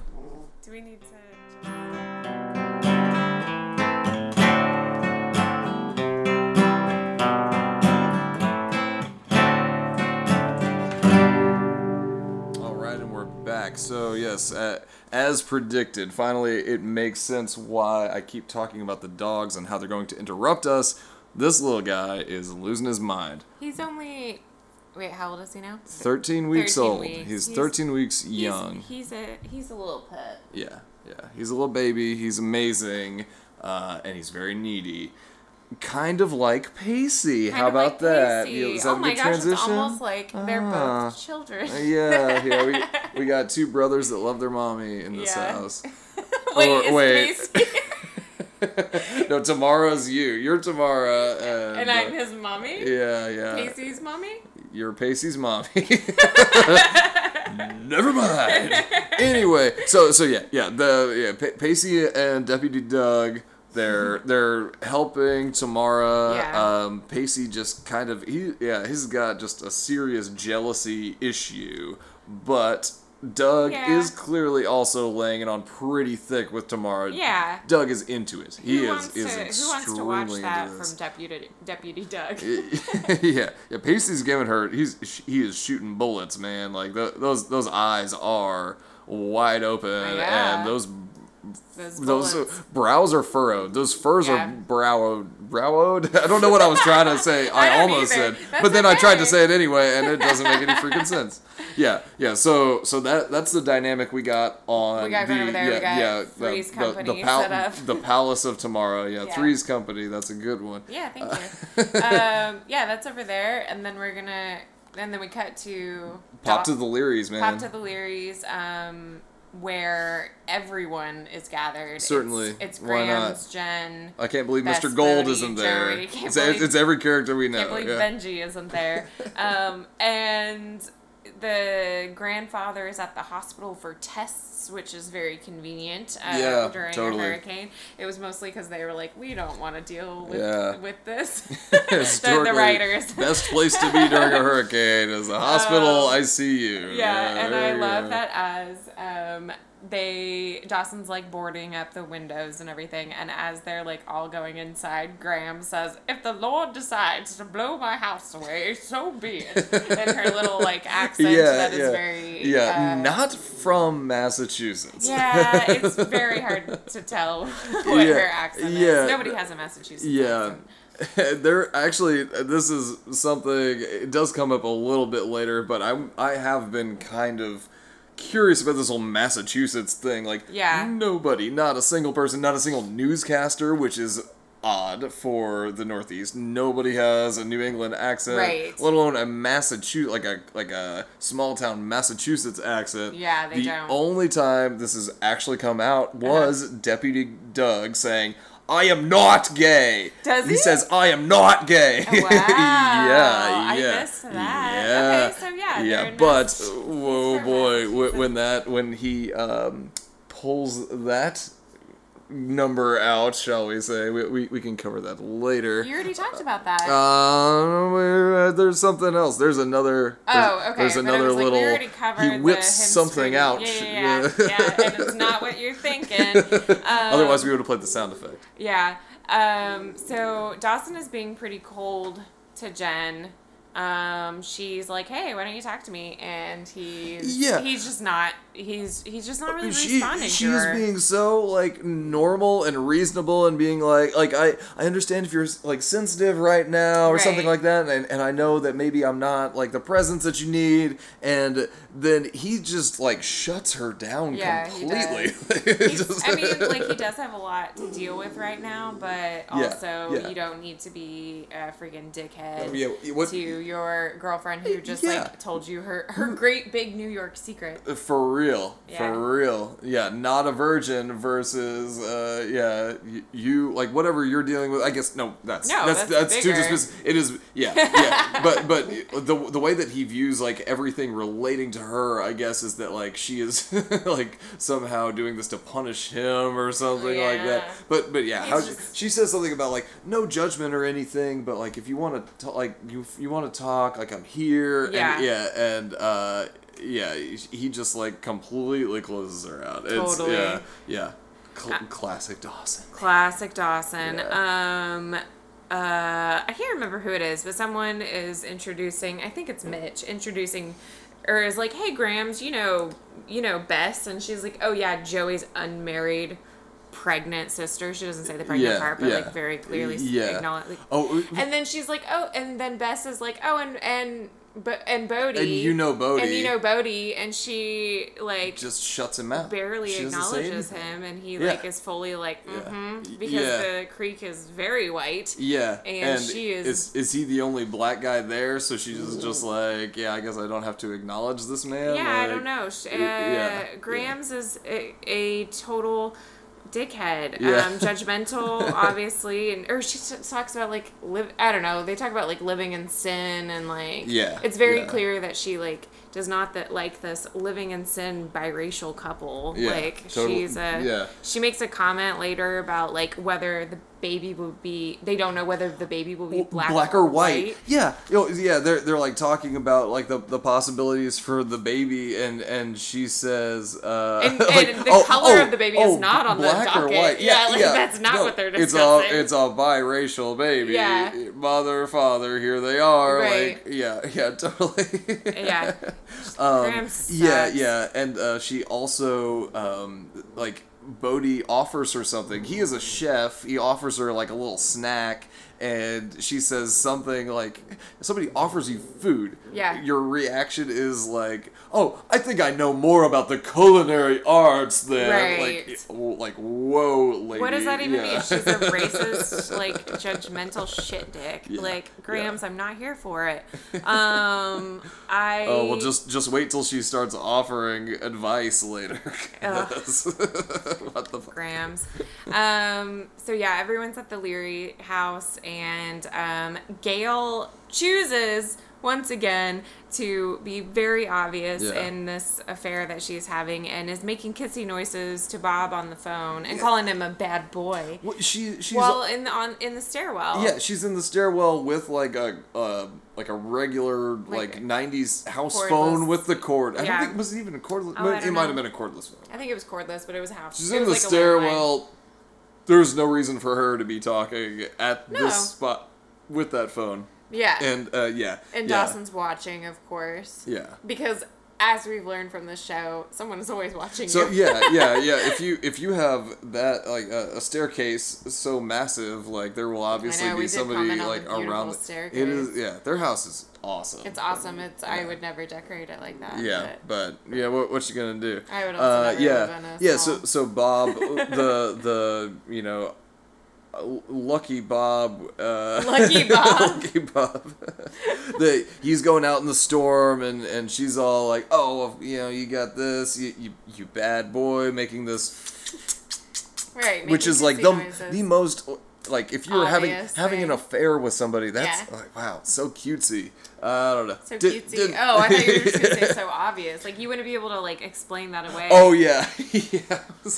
Do we need to? All right, and we're back. So yes, uh, as predicted, finally it makes sense why I keep talking about the dogs and how they're going to interrupt us. This little guy is losing his mind. He's only. Wait, how old is he now? 13 weeks 13 old. weeks. He's He's- 13 weeks He's- young. He's, a he's a little pet. Yeah, yeah. He's a little baby. He's amazing, uh, and he's very needy. Kind of like Pacey. Kind How about like that? Pacey. Is that oh a my good gosh, transition? it's almost like they're Ah. both children. yeah, yeah. We, we [laughs] got two brothers that love their mommy in this Yeah. house. [laughs] wait, Or- wait. [laughs] No, Tamara's you. You're Tamara, and, and I'm uh, his mommy? yeah, yeah. Pacey's mommy? You're Pacey's mommy. Never mind. Anyway, so so yeah, yeah. The yeah, Pa- Pacey and Deputy Doug. They're they're helping Tamara. Yeah. Um, Pacey just kind of he yeah he's got just a serious jealousy issue, but Doug Yeah. is clearly also laying it on pretty thick with Tamara. Yeah. Doug is into it. He who is is to, extremely Who wants to watch that from Deputy Deputy Doug? [laughs] yeah, yeah. Pacey's giving her. He's he is shooting bullets, man. Like th those those eyes are wide open, Yeah. and those Those those brows are furrowed. Those furs Yeah. are browed. Browed. [laughs] I don't know what I was trying to say. [laughs] I, I almost either. said, That's but then I tried to say it anyway, and it doesn't make any freaking sense. Yeah, yeah. So so that that's the dynamic we got on We got the over there. We yeah got yeah Three's the, the, the, Company pal- set up. the Palace of Tomorrow. Yeah, Yeah. Three's Company. That's a good one. Yeah, thank you. [laughs] um, yeah, that's over there, and then we're gonna, and then we cut to Pop Doc- to the Leerys, man. Pop to the Leerys, um, where everyone is gathered. Certainly. it's, it's? Jen. I can't believe Best Mr. Gold isn't there. Joey. It's, believe- it's every character we know. Can't believe yeah. Benji isn't there. [laughs] um, and the grandfather is at the hospital for tests, which is very convenient uh, Yeah, during totally. a hurricane. It was mostly because they were like, we don't want to deal with, Yeah. with this. [laughs] [laughs] the, the writers. Best place to be during a hurricane is a hospital [laughs] Um, ICU. Yeah, and I love go. that as um, they Dawson's like boarding up the windows and everything, and as they're like all going inside, Grams says, "If the Lord decides to blow my house away, so be it." [laughs] in her little like accent Yeah, that is yeah. very Yeah, uh, not from Massachusetts. yeah, it's [laughs] very hard to tell [laughs] what Yeah, her accent yeah. is. Nobody has a Massachusetts Yeah. accent. there actually this is something it does come up a little bit later, but I I have been kind of curious about this whole Massachusetts thing. Like Yeah. nobody, not a single person, not a single newscaster, which is odd for the Northeast. Nobody has a New England accent, Right. let alone a Massachusetts like a like a small town Massachusetts accent. Yeah, they the don't. only time this has actually come out uh-huh. was Deputy Doug saying, "I am not gay." Does he? he? says, "I am not gay." [laughs] Wow. yeah, I yeah. missed that. Yeah. Okay, so yeah, yeah. But whoa, boy, when that when he um, pulls that number out, shall we say? We, we, we can cover that later. You already talked about that. Um, uh, there's something else. There's another. There's, Oh, okay. There's another like, little. we already covered he whips something screaming. out. Yeah, yeah, [laughs] yeah. yeah, and it's not what you're thinking. Um, [laughs] Otherwise, we would have played the sound effect. Yeah. Um, so Dawson is being pretty cold to Jen. Um, she's like, "Hey, why don't you talk to me?" And he's Yeah. he's just not he's he's just not really she responding her. being so like normal and reasonable and being like like I I understand if you're like sensitive right now or something like that and and I know that maybe I'm not like the presence that you need and then he just like shuts her down Yeah, he completely. [laughs] Just- I mean, like he does have a lot to deal with right now, but also yeah. you don't need to be a freaking dickhead oh, Yeah, what- to your girlfriend who just Yeah. like told you her her great big New York secret. For real, Yeah. for real, yeah. Not a virgin versus, uh, yeah, y- you like whatever you're dealing with. I guess no, that's No, that's that's that's, too just. It is, yeah, yeah. [laughs] but but the the way that he views like everything relating to her, I guess, is that like she is [laughs] like somehow doing this to punish him or something like that. But but yeah, how just- she says something about like no judgment or anything, but like if you want to like you you want to talk, like I'm here. Yeah. And, yeah, and uh, yeah, he- just like completely closes her out. It's, Totally. Yeah, yeah. Cl- classic Dawson. Classic Dawson. Yeah. Um, uh, I can't remember who it is, but someone is introducing. I think it's Mitch introducing, or is like, "Hey, Grams, you know, you know Bess," and she's like, "Oh yeah, Joey's unmarried, pregnant sister." She doesn't say the pregnant Yeah, part, but yeah. like very clearly Yeah. acknowledge. Like, Oh, and then she's like, "Oh," and then Bess is like, "Oh, and and." But and Bodie And you know Bodie. and you know Bodie, and she like just shuts him out. barely She acknowledges him and he Yeah. like is fully like mm-hmm Y- because yeah. the creek is very white Yeah, And she is- is is he the only black guy there? So she's just like, yeah, I guess I don't have to acknowledge this man. yeah i don't know uh, yeah, grams is a, a total dickhead Yeah. um judgmental [laughs] obviously and or she talks about like live i don't know they talk about like living in sin and like Yeah, it's very yeah. clear that she like does not that like this living in sin biracial couple Yeah, like total- she's a yeah. she makes a comment later about like whether the baby will be they don't know whether the baby will be black, or white. Yeah, you know, yeah. They're they're like talking about like the, the possibilities for the baby, and and she says, uh, And- [laughs] like, and the color of the baby is not on the black or white. Yeah, like, that's not what they're discussing. It's a discussing. it's a biracial baby. Yeah. mother, father, here they are. Right. Like yeah, yeah, [laughs] totally. yeah [laughs] Um, yeah, yeah, and uh, she also um, like Bodie offers her something. He is a chef. He offers her like a little snack, and she says something like, "Somebody offers you food." Yeah. Your reaction is like, "Oh, I think I know more about the culinary arts than Right. like, like whoa, lady." what does that even Yeah. mean she's a [laughs] racist like judgmental shit dick Yeah, like grams i'm not here for it um i Oh well, just just wait till she starts offering advice later. [laughs] [laughs] What the fuck? grams. Um, so yeah, everyone's at the Leery house, and um, Gail chooses once again to be very obvious Yeah. in this affair that she's having and is making kissy noises to Bob on the phone and calling him a bad boy. Well, she she's While in the on in the stairwell. yeah she's in the stairwell with like a uh, like a regular like, Like 90s house cordless- phone with the cord. I Yeah. don't think it was it even a cordless. Oh, it might know. have been a cordless phone. I think it was cordless, but it was a house. She's it in the like stairwell. There's no reason for her to be talking at No. this spot with that phone. Yeah. And uh, yeah. And yeah, Dawson's watching, of course. Yeah. Because as we've learned from this show, someone is always watching So you. yeah, [laughs] yeah, yeah. If you if you have that like a, a staircase so massive, like there will obviously know, be somebody like around. It staircase. It is yeah. Their house is awesome. It's awesome. It's I would never decorate it like that. Yeah, but- but yeah, what what you gonna do? I would also Uh, yeah, live in a yeah. small- So so Bob, [laughs] the the you know, uh, lucky Bob. Uh, Lucky [laughs] Bob. lucky Bob. [laughs] the he's going out in the storm, and and she's all like, oh, you know, you got this, you you, you bad boy, making this, right. which is like the noises. the most. Like if you're having having an affair with somebody, that's Yeah. like wow, so cutesy. Uh, I don't know. so Did- cutesy. did- oh, I thought you were just gonna say [laughs] so obvious. Like you wouldn't be able to like explain that away. Oh yeah, [laughs] yeah.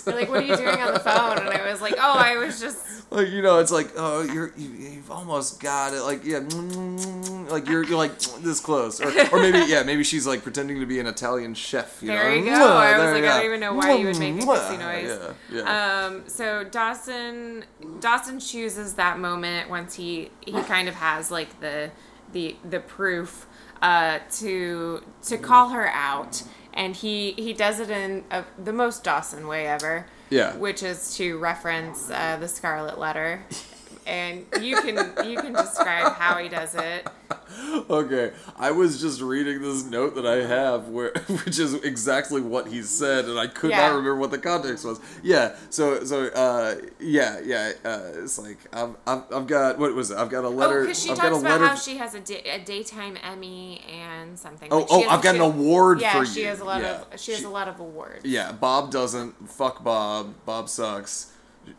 Like, what are you doing on the phone? And I was like, oh, I was just. [laughs] Like you know, it's like oh, you're you, you've almost got it. Like yeah, like you're you're like this close, or or maybe yeah, maybe she's like pretending to be an Italian chef. You There know? you go. I was like, I don't even know why you would make a kissy noise. Yeah, yeah. Um, so Dawson Dawson chooses that moment once he he kind of has like the the the proof uh, to to call her out, and he he does it in a, the most Dawson way ever. Yeah. Which is to reference uh, the Scarlet Letter, and you can you can describe how he does it. [laughs] okay, I was just reading this note that I have, where [laughs] which is exactly what he said, and I could Yeah. not remember what the context was. Yeah, so so uh, yeah yeah, uh, it's like I've, I've I've got what was it? I've got a Oh, letter. because she I've talks about how she has a, a daytime Emmy and something. Oh, Like, oh, has- I've got an award yeah, for she you. has a lot Yeah. of she has She- a lot of awards. Yeah, Bob doesn't. Fuck Bob. Bob sucks.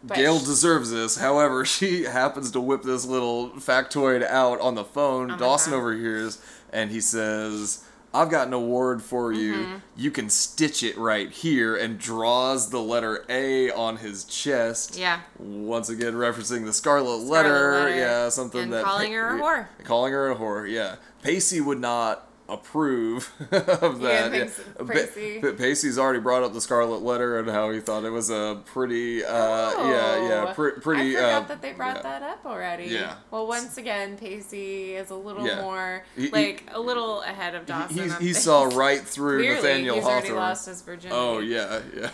But Gail deserves this. However, she [laughs] happens to whip this little factoid out on the phone. On the Dawson phone. overhears, and he says, I've got an award for you. Mm-hmm. You can stitch it right here, and draws the letter A on his chest. Yeah. Once again, referencing the Scarlet, letter. Letter. Yeah, something And that. calling her a whore. Calling her a whore, yeah. Pacey would not approve [laughs] of that. thinks Pa- Pacey- Pa- Pacey's already brought up the Scarlet Letter and how he thought it was a pretty, uh, yeah, yeah, Oh, pre- pretty. I forgot uh, that they brought yeah. that up already. Yeah. Well, once again, Pacey is a little Yeah. more He- he- like a little ahead of Dawson. He, he saw right through [laughs] Clearly, Nathaniel he's already Hawthorne. lost his virginity. Oh yeah, yeah.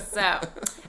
So,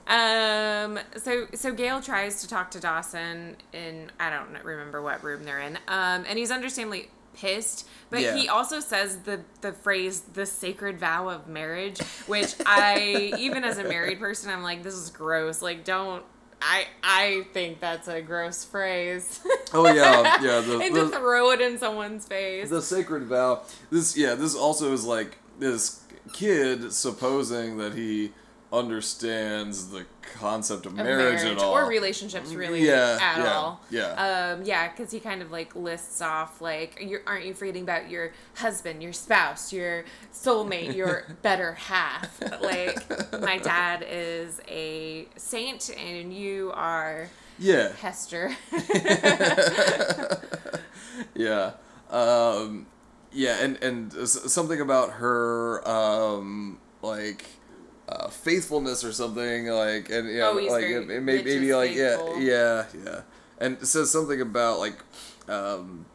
um, so so Gail tries to talk to Dawson in I don't remember what room they're in, um, and he's understandably pissed, but Yeah. he also says the the phrase "the sacred vow of marriage," which I [laughs] even as a married person, I'm like, this is gross. Like, don't. I I think that's a gross phrase. oh yeah, yeah. [laughs] The, and the, to throw it in someone's face. the sacred vow. This yeah. This also is like this kid supposing that he understands the concept of of marriage, at all. or relationships really Yeah, at yeah, all. yeah. Um, yeah, because he kind of like lists off like, you're, aren't you forgetting about your husband, your spouse, your soulmate, your [laughs] better half? Like, my [laughs] dad is a saint, and you are yeah. Hester. [laughs] yeah. Um, yeah, and and something about her um, like uh, faithfulness or something like and yeah, Oh, like very- it, it may, maybe like faithful. yeah, yeah, yeah, and it says something about like um,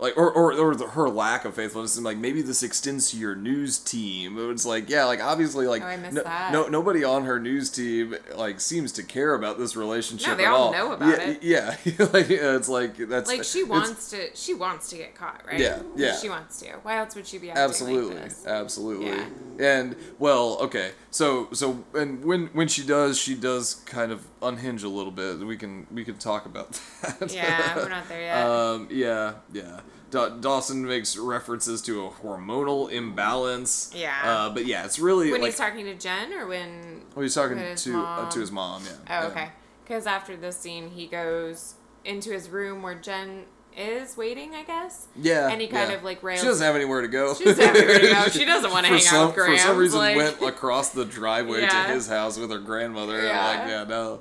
like or, or, or the, her lack of faithfulness and like maybe this extends to your news team it's like yeah like obviously like Oh, no, no nobody on her news team like seems to care about this relationship No, they at all all know about yeah, it. yeah [laughs] like yeah, it's like that's like, she wants to, she wants to get caught, right? Yeah, yeah. She wants to. Why else would she be absolutely like this? absolutely Yeah. and well okay so so and when when she does she does kind of unhinge a little bit we can we can talk about [laughs] that Yeah, we're not there yet. um yeah yeah Da- Dawson makes references to a hormonal imbalance. Yeah. Uh, but yeah, it's really when like he's talking to Jen, or when oh, he's talking to uh, to his mom. Yeah. Oh, yeah. okay. Because after this scene, he goes into his room where Jen is waiting, I guess. Yeah. And he kind yeah. of, like, rails- She doesn't have anywhere to go. She doesn't have anywhere to go. She doesn't [laughs] wanna For hang out some- with For some reason, like- went across the driveway Yeah. to his house with her grandmother. Yeah. Like, yeah, no.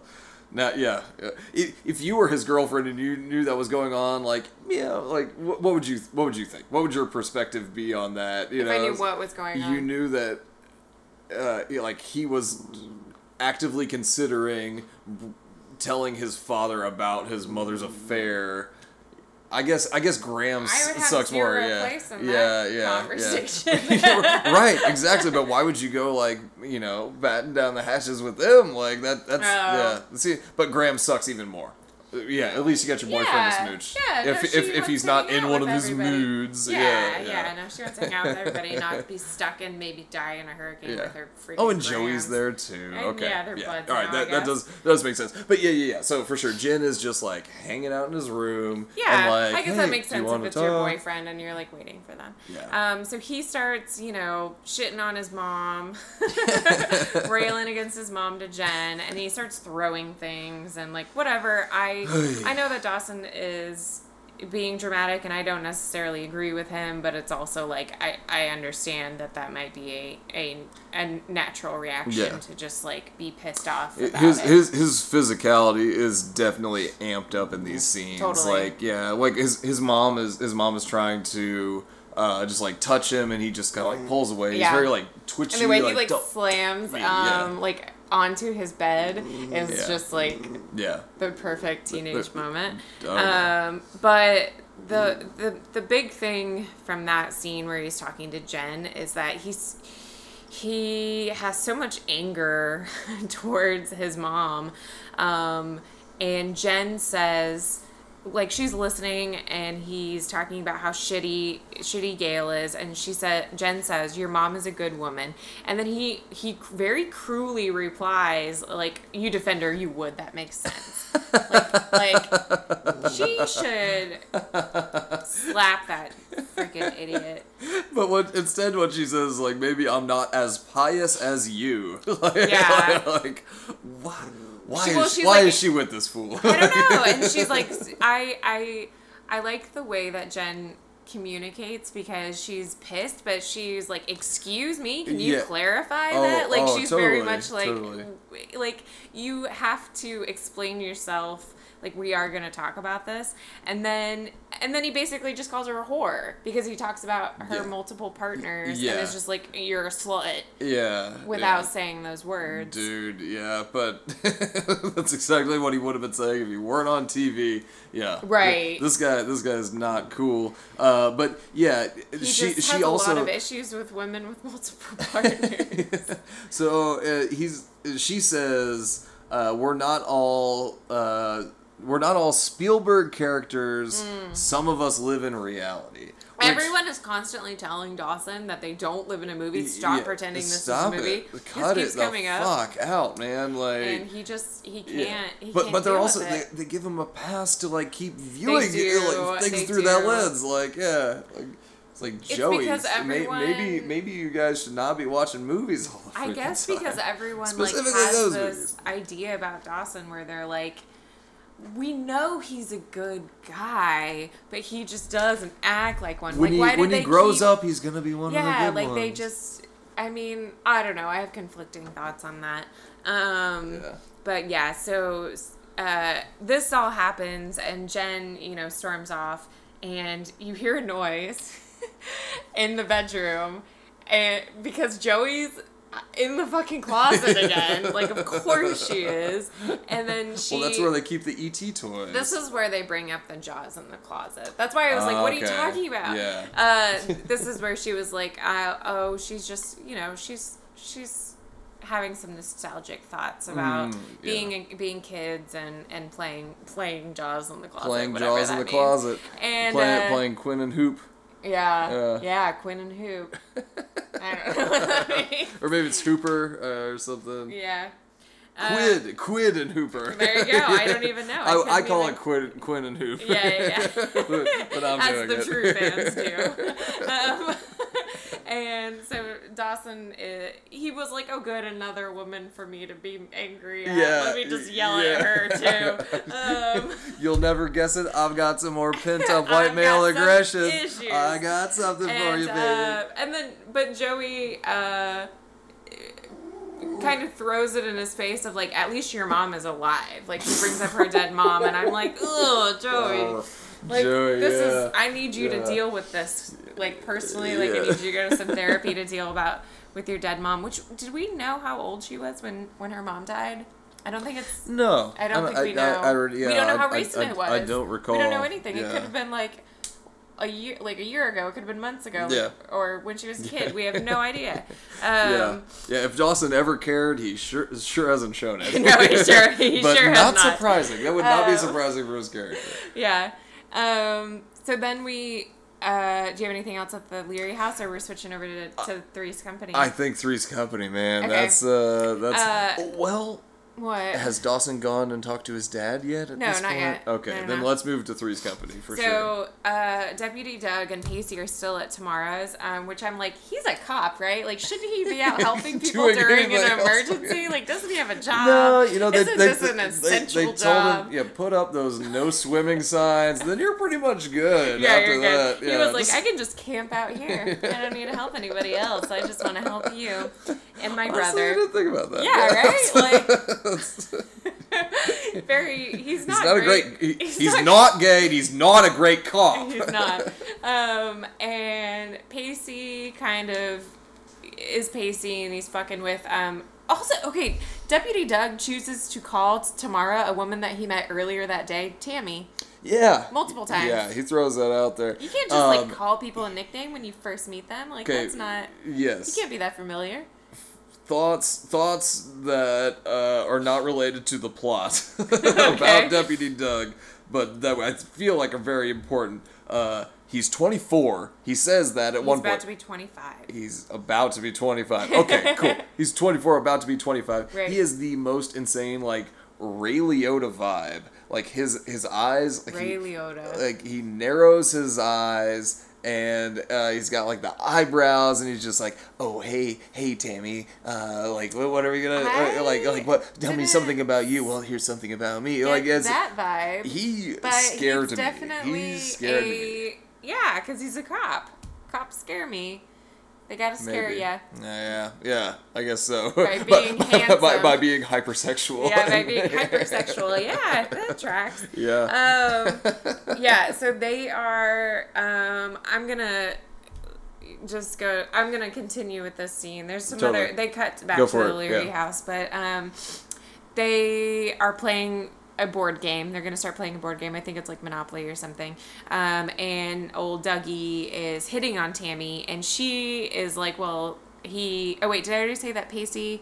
Now, yeah. If, you were his girlfriend and you knew that was going on, like, yeah, like, what, what would you, what would you think? What would your perspective be on that? You If know, I knew what was going on. you knew that, uh, like, he was actively considering telling his father about his mother's affair. I guess I guess Grams I would have sucks more. Yeah, place in yeah, that yeah, conversation. [laughs] yeah. [laughs] right, exactly. But why would you go like you know batten down the hatches with them like that? That's Oh. yeah. See, but Grams sucks even more. Yeah, at least you got your boyfriend Yeah, to smooch. yeah, if she if, if he's not in one of his everybody. moods. Yeah, Yeah, yeah, no, she wants to hang out with everybody, not [laughs] be stuck and maybe die in a hurricane Yeah. with her freaking. Oh, and grams. Joey's there too. And, okay. yeah, they're buds All right, now, that, that does that does make sense. But yeah, yeah, yeah. So for sure, Jen is just like hanging out in his room. Yeah, and like, I guess "Hey, that makes you sense if it's your boyfriend and you're like waiting for them. Yeah. Um, so he starts, you know, shitting on his mom, [laughs] [laughs] railing against his mom to Jen, and he starts throwing things and like whatever. I I know that Dawson is being dramatic, and I don't necessarily agree with him, but it's also like I I understand that that might be a a, a natural reaction Yeah. to just like be pissed off. About his it. his his physicality is definitely amped up in these scenes. Totally. Like yeah, like his his mom is his mom is trying to uh, just like touch him, and he just kind of like pulls away. He's very like twitchy. And the way like, he like don't- slams um Yeah. like onto his bed is Yeah. just like yeah. the perfect teenage The- [laughs] moment. oh. Um, but the the the big thing from that scene where he's talking to Jen is that he's he has so much anger [laughs] towards his mom, um, and Jen says. Like she's listening and he's talking about how shitty shitty Gail is and she said Jen says your mom is a good woman and then he he very cruelly replies like you defend her you would that makes sense like, like she should slap that freaking idiot. But what instead what she says is like maybe I'm not as pious as you. [laughs] like, Yeah. [laughs] like why why, She- is, well, she, she's why like- is she with this fool? I don't know. And [laughs] she's like, I, I, I like the way that Jen communicates because she's pissed, but she's like, "Excuse me, can you Yeah. clarify Oh, that?" Like oh, she's very much like, totally. like you have to explain yourself. Like we are gonna talk about this, and then and then he basically just calls her a whore because he talks about her Yeah. multiple partners Yeah. and it's just like you're a slut yeah. without yeah. saying those words. Dude, yeah, but [laughs] that's exactly what he would have been saying if he weren't on TV. Yeah, Right. This guy, this guy is not cool. Uh, but yeah, He she just she has also a lot of issues with women with multiple [laughs] partners. [laughs] so uh, he's she says uh, we're not all uh, we're not all Spielberg characters. Some of us live in reality. Which- Mm. Everyone is constantly telling Dawson that they don't live in a movie. Stop Yeah, pretending this stop is a movie. It. Cut it the coming up, fuck out, man. Like and he just he can't. Yeah. He but can't but they're also they, they give him a pass to like keep viewing do, like, things they through that lens like yeah like it's like Joey everyone- maybe maybe you guys should not be watching movies all the I guess time. because everyone like has this movies. idea about Dawson where they're like, we know he's a good guy, but he just doesn't act like one. when like, he why did when they grows keep- up he's gonna be one yeah of the good like they just i mean i don't know i have conflicting thoughts on that um Yeah. but yeah so uh this all happens and jen you know storms off and you hear a noise [laughs] in the bedroom and because joey's in the fucking closet again like of course she is and then she well that's where they keep the ET toys this is where they bring up the jaws in the closet. That's why I was like, "What are you talking about?" Yeah. Uh, this is where she was like, uh, "Oh, she's just, you know, she's she's having some nostalgic thoughts about Mm, yeah. being being kids and and playing playing Jaws in the closet, playing Jaws in the means. closet and playing, uh, playing Quint and Hoop yeah, Yeah. yeah, Quint and Hoop. [laughs] I don't know what that means. or maybe it's Hooper uh, or something Yeah. Uh, Quint Quint and Hooper There you go. I don't [laughs] even know. I I, I call even- it Quinn Quinn and Hoop Yeah, yeah, yeah. [laughs] but I'm as doing the it true fans do. Um, [laughs] and so Dawson, uh, he was like, "Oh, good, another woman for me to be angry at. Yeah, Let me just yell yeah. at her too." [laughs] Um, You'll never guess it. I've got some more pent up [laughs] white male aggression. issues. I got something for you, baby. uh, and then, but Joey uh, kind of throws it in his face of like, "At least your mom is alive." Like he brings up her dead mom, and I'm like, "Ugh, Joey." [laughs] Like this yeah. is I need you Yeah. to deal with this like personally like I need you to go to some [laughs] therapy to deal about with your dead mom. Which did we know how old she was when when her mom died? I don't think it's no, I don't think I, we know. I, I, yeah, we don't know how I- I- recent I, it was. I don't recall. We don't know anything. It could have been like a year, like a year ago. It could have been months ago. Yeah. Or when she was a [laughs] kid. We have no idea. Um, yeah, yeah. If Dawson ever cared, he sure sure hasn't shown it. No, he sure- he but sure has not, not. surprising. That would not be Um, surprising for his character. Yeah. Um, so then we. Uh, do you have anything else at the Leery house, or we're switching over to, to Three's Company? I think Three's Company, man. Okay. That's uh, that's Uh, well. What? Has Dawson gone and talked to his dad yet? At No, this not point? yet. Okay, No, no, then no. let's move to Three's Company for sure. So, uh, Deputy Doug and Pacey are still at Tamara's, um, which I'm like, he's a cop, right? Like, shouldn't he be out [laughs] helping people during an else. emergency? Like, doesn't he have a job? No, you know they Isn't they, this an they, essential they, they job? told him, yeah, put up those no swimming signs. Then you're pretty much good. yeah, after you're that. good. Yeah, he was like, I can just camp out here. I don't need to help anybody else. I just want to help you and my [laughs] Honestly, I brother. didn't think about that. Yeah, right? [laughs] Like, [laughs] Very, he's he's not, not a great. great. he- he's, not, gay. and He's not a great cop. He's [laughs] not. Um, and Pacey kind of is Pacey, and he's fucking with. Um, also, okay, Deputy Doug chooses to call Tamara, a woman that he met earlier that day, Tammy, yeah. multiple times. Yeah, he throws that out there. You can't just Um, like call people a nickname when you first meet them. Like that's not. Yes. You can't be that familiar. Thoughts thoughts that uh, are not related to the plot [laughs] [laughs] Okay. about Deputy Doug, but that I feel like are very important. Uh, he's 24. He says that at He's one point. He's about to be 25. He's about to be 25. Okay, [laughs] cool. He's 24, about to be 25. Right. He is the most insane, like Ray Liotta vibe. Like his his eyes, like Ray he, Liotta. like he narrows his eyes. And uh, he's got like the eyebrows, and he's just like, "Oh, hey, hey, Tammy, uh, like, what, what are we gonna uh, like, like, what? Tell me something about you. Well, here's something about me. Like, it's that vibe. he scared he's me. definitely He scared a me. yeah, because he's a cop. Cops scare me. They gotta scare Maybe. ya. Yeah, yeah, yeah. I guess so. By [laughs] being handsome. by being hypersexual. Yeah, by being [laughs] hypersexual. Yeah, that tracks. yeah. Um, [laughs] yeah. So they are. Um, I'm gonna just go. I'm gonna continue with this scene. There's some Totally. other. They cut back to the Leery yeah. house, but um, they are playing a board game. They're gonna start playing a board game. I think it's like Monopoly or something. Um, and old Dougie is hitting on Tammy, and she is like, "Well, he." Oh wait, did I already say that Pacey?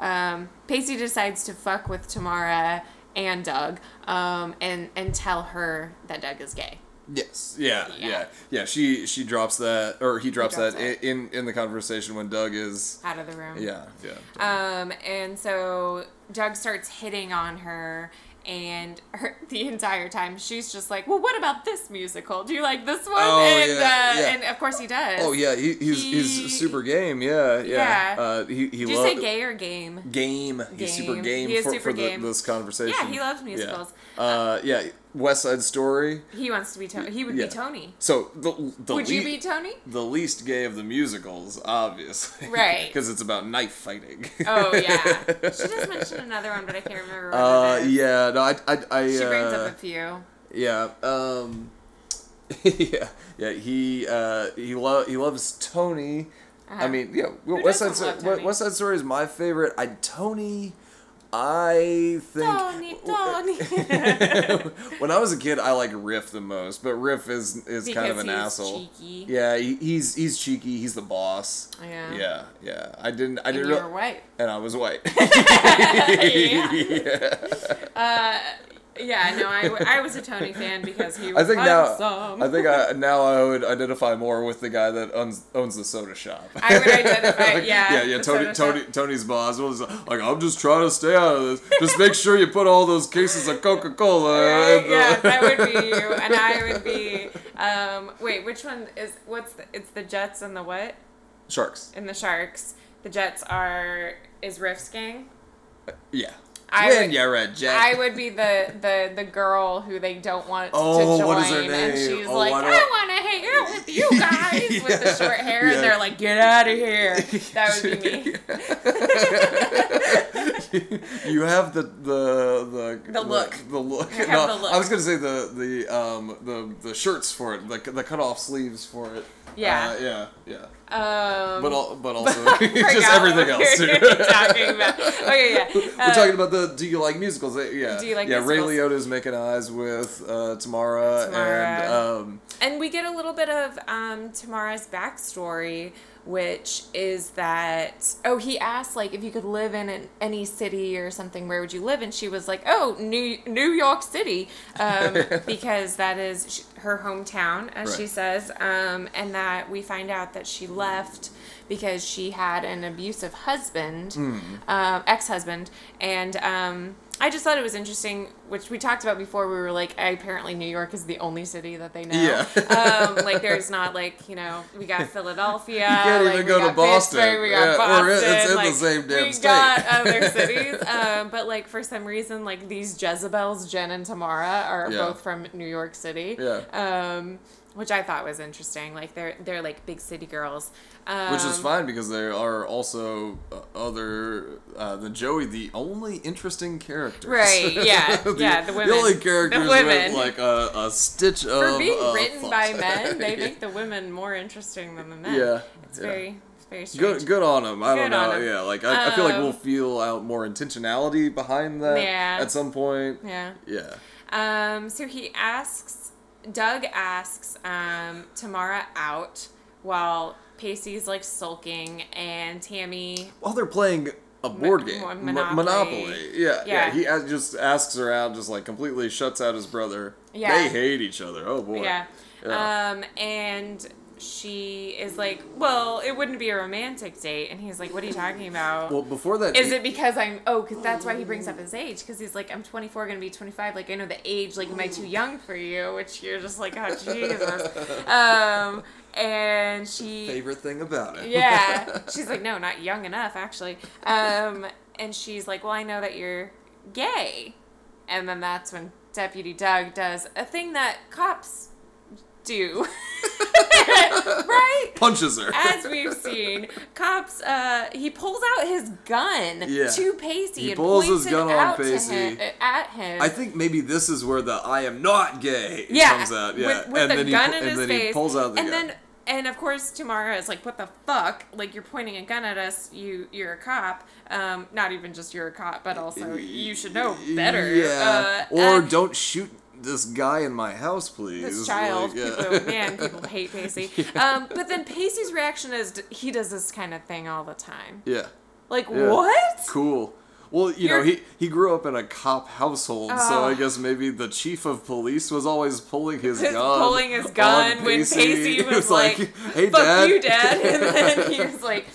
Um, Pacey decides to fuck with Tamara and Doug, um, and and tell her that Doug is gay. Yes. Yeah, Yeah. yeah. Yeah. She she drops that or he drops, drops that, that. in in the conversation when Doug is Out of the room. Yeah, yeah. Um, and so Doug starts hitting on her, and her, [laughs] the entire time she's just like, "Well, what about this musical? Do you like this one?" Oh, and yeah, uh, yeah. and of course he does. Oh yeah, he, he's He- he's super game. Yeah, yeah. Yeah. Uh, he he Did you say gay or game? game. He's super Game. game He for, super for the, this conversation. Yeah, he loves musicals. Yeah. Uh, yeah. West Side Story. He wants to be Tony. He would Yeah. be Tony. So the the Would you be Tony? the least gay of the musicals, obviously. Right. [laughs] Because it's about knife fighting. Oh yeah. [laughs] she just mentioned another one, but I can't remember what Uh, it is. yeah, no, I, I, I She brings uh, up a few. Yeah. Um. [laughs] yeah. Yeah. He. Uh. He lo- He loves Tony. I Uh-huh. mean, yeah. West Side. West Side Story is my favorite. I Tony. I think. Tony, Tony. [laughs] when I was a kid, I like Riff the most, but Riff is is kind of an asshole. cheeky. Yeah, he, he's he's cheeky. He's the boss. Yeah. Yeah. Yeah. I didn't. I and didn't. you're real- white. and I was white. [laughs] [laughs] Yeah. Uh, yeah, no, I, I was a Tony fan because he was [laughs] I think now. I think I [laughs] now I would identify more with the guy that owns owns the soda shop. I would identify- [laughs] Like, yeah, yeah, yeah. Tony, Tony, shop. Tony's boss was like, I'm just trying to stay out of this. Just make sure you put all those cases of Coca Cola. Right, yeah, that would be you, and I would be. Um, wait, which one is? What's the? It's the Jets and the what? Sharks. and the Sharks. The Jets are is Riff's gang. Yeah. I When would- you red Jack. I would be the, the the girl who they don't want Oh, to join, what is her and she's Oh, like, I I, want to hang out with you [laughs] guys with the short hair, yeah. and they're like, get out of here. That would be me. [laughs] you have the the the The look. The, look. I have no, the look. I was gonna say the the um the the shirts for it, the the cut off sleeves for it. Yeah. Uh, yeah. Yeah. Um, But al- but also [laughs] [laughs] just everything else too. were [laughs] talking about. Okay, yeah. We're Uh, talking about the Do you like musicals? Yeah. Do you like yeah, Ray musicals? Liotta's making eyes with uh, Tamara, Tamara. and um, And we get a little bit of um, Tamara's backstory, which is that oh, he asked like if you could live in an, any city or something, where would you live? And she was like, oh, New New York City, um, [laughs] because that is her hometown, as she says, um, and that we find out that she left because she had an abusive husband, Hmm. um, ex-husband, and. Um, I just thought it was interesting, which we talked about before. We were like, apparently New York is the only city that they know. Yeah. um, like [laughs] there's not like you know we got Philadelphia. You can't like, even we go to Boston. Pittsburgh, we got Yeah, Boston. or it's in the same damn we state. got [laughs] other cities, um, but like for some reason, like these Jezebels, Jen and Tamara, are Yeah. both from New York City. Yeah. Um, which I thought was interesting. Like they're they're like big city girls. Um, which is fine because there are also uh, other uh, than Joey, the only interesting characters. Right, yeah, [laughs] yeah, the women. only The characters women. with like a, a stitch of For being uh, written thought. by men, they [laughs] make the women more interesting than the men. Yeah, It's yeah. very it's very strange. Good, good on them. I don't Good on know. Yeah, like I, I feel like Um, we'll feel out more intentionality behind that Yeah. at some point. Yeah. Yeah. Um, so he asks, Doug asks um, Tamara out while Pacey's like sulking and Tammy. While they're playing a board game, mo- Mo- Monopoly. Monopoly. Yeah, yeah. Yeah. He as- just asks her out, just like completely shuts out his brother. Yeah. They hate each other. Oh boy. Yeah. Yeah. Um, and she is like, well, it wouldn't be a romantic date. And he's like, what are you talking about? Well, before that, is it because I'm oh because that's why he brings up his age because he's like I'm 24 gonna be 25 like I know the age like am I too young for you which you're just like oh Jesus [laughs] um and she favorite thing about it? yeah [laughs] she's like no not young enough actually um and she's like well I know that you're gay and then that's when Deputy Doug does a thing that cops do [laughs] right Punches her. as we've seen, cops. Uh, he pulls out his gun Yeah. to Pacey He and pulls points his it gun on out to Pacey. him, uh, at him. I think maybe this is where the "I am not gay" yeah, comes out. Yeah, with, with and the then gun he, in and his then face, he pulls out the and gun. then. And of course, Tamara is like, "What the fuck? Like you're pointing a gun at us. You you're a cop. Um, not even just you're a cop, but also you should know better. Yeah. Uh, or don't shoot this guy in my house, please. this child. Like, yeah. People, man, people [laughs] hate Pacey. Um, but then Pacey's reaction is he does this kind of thing all the time. yeah. Like Yeah. what? Cool. Well, you know, You're- he, he grew up in a cop household, so Oh. I guess maybe the chief of police was always pulling his [laughs] gun. pulling his gun when Pacey. Pacey [laughs] It was like, "Hey, "Fuck dad, you, dad," [laughs] and then he was like,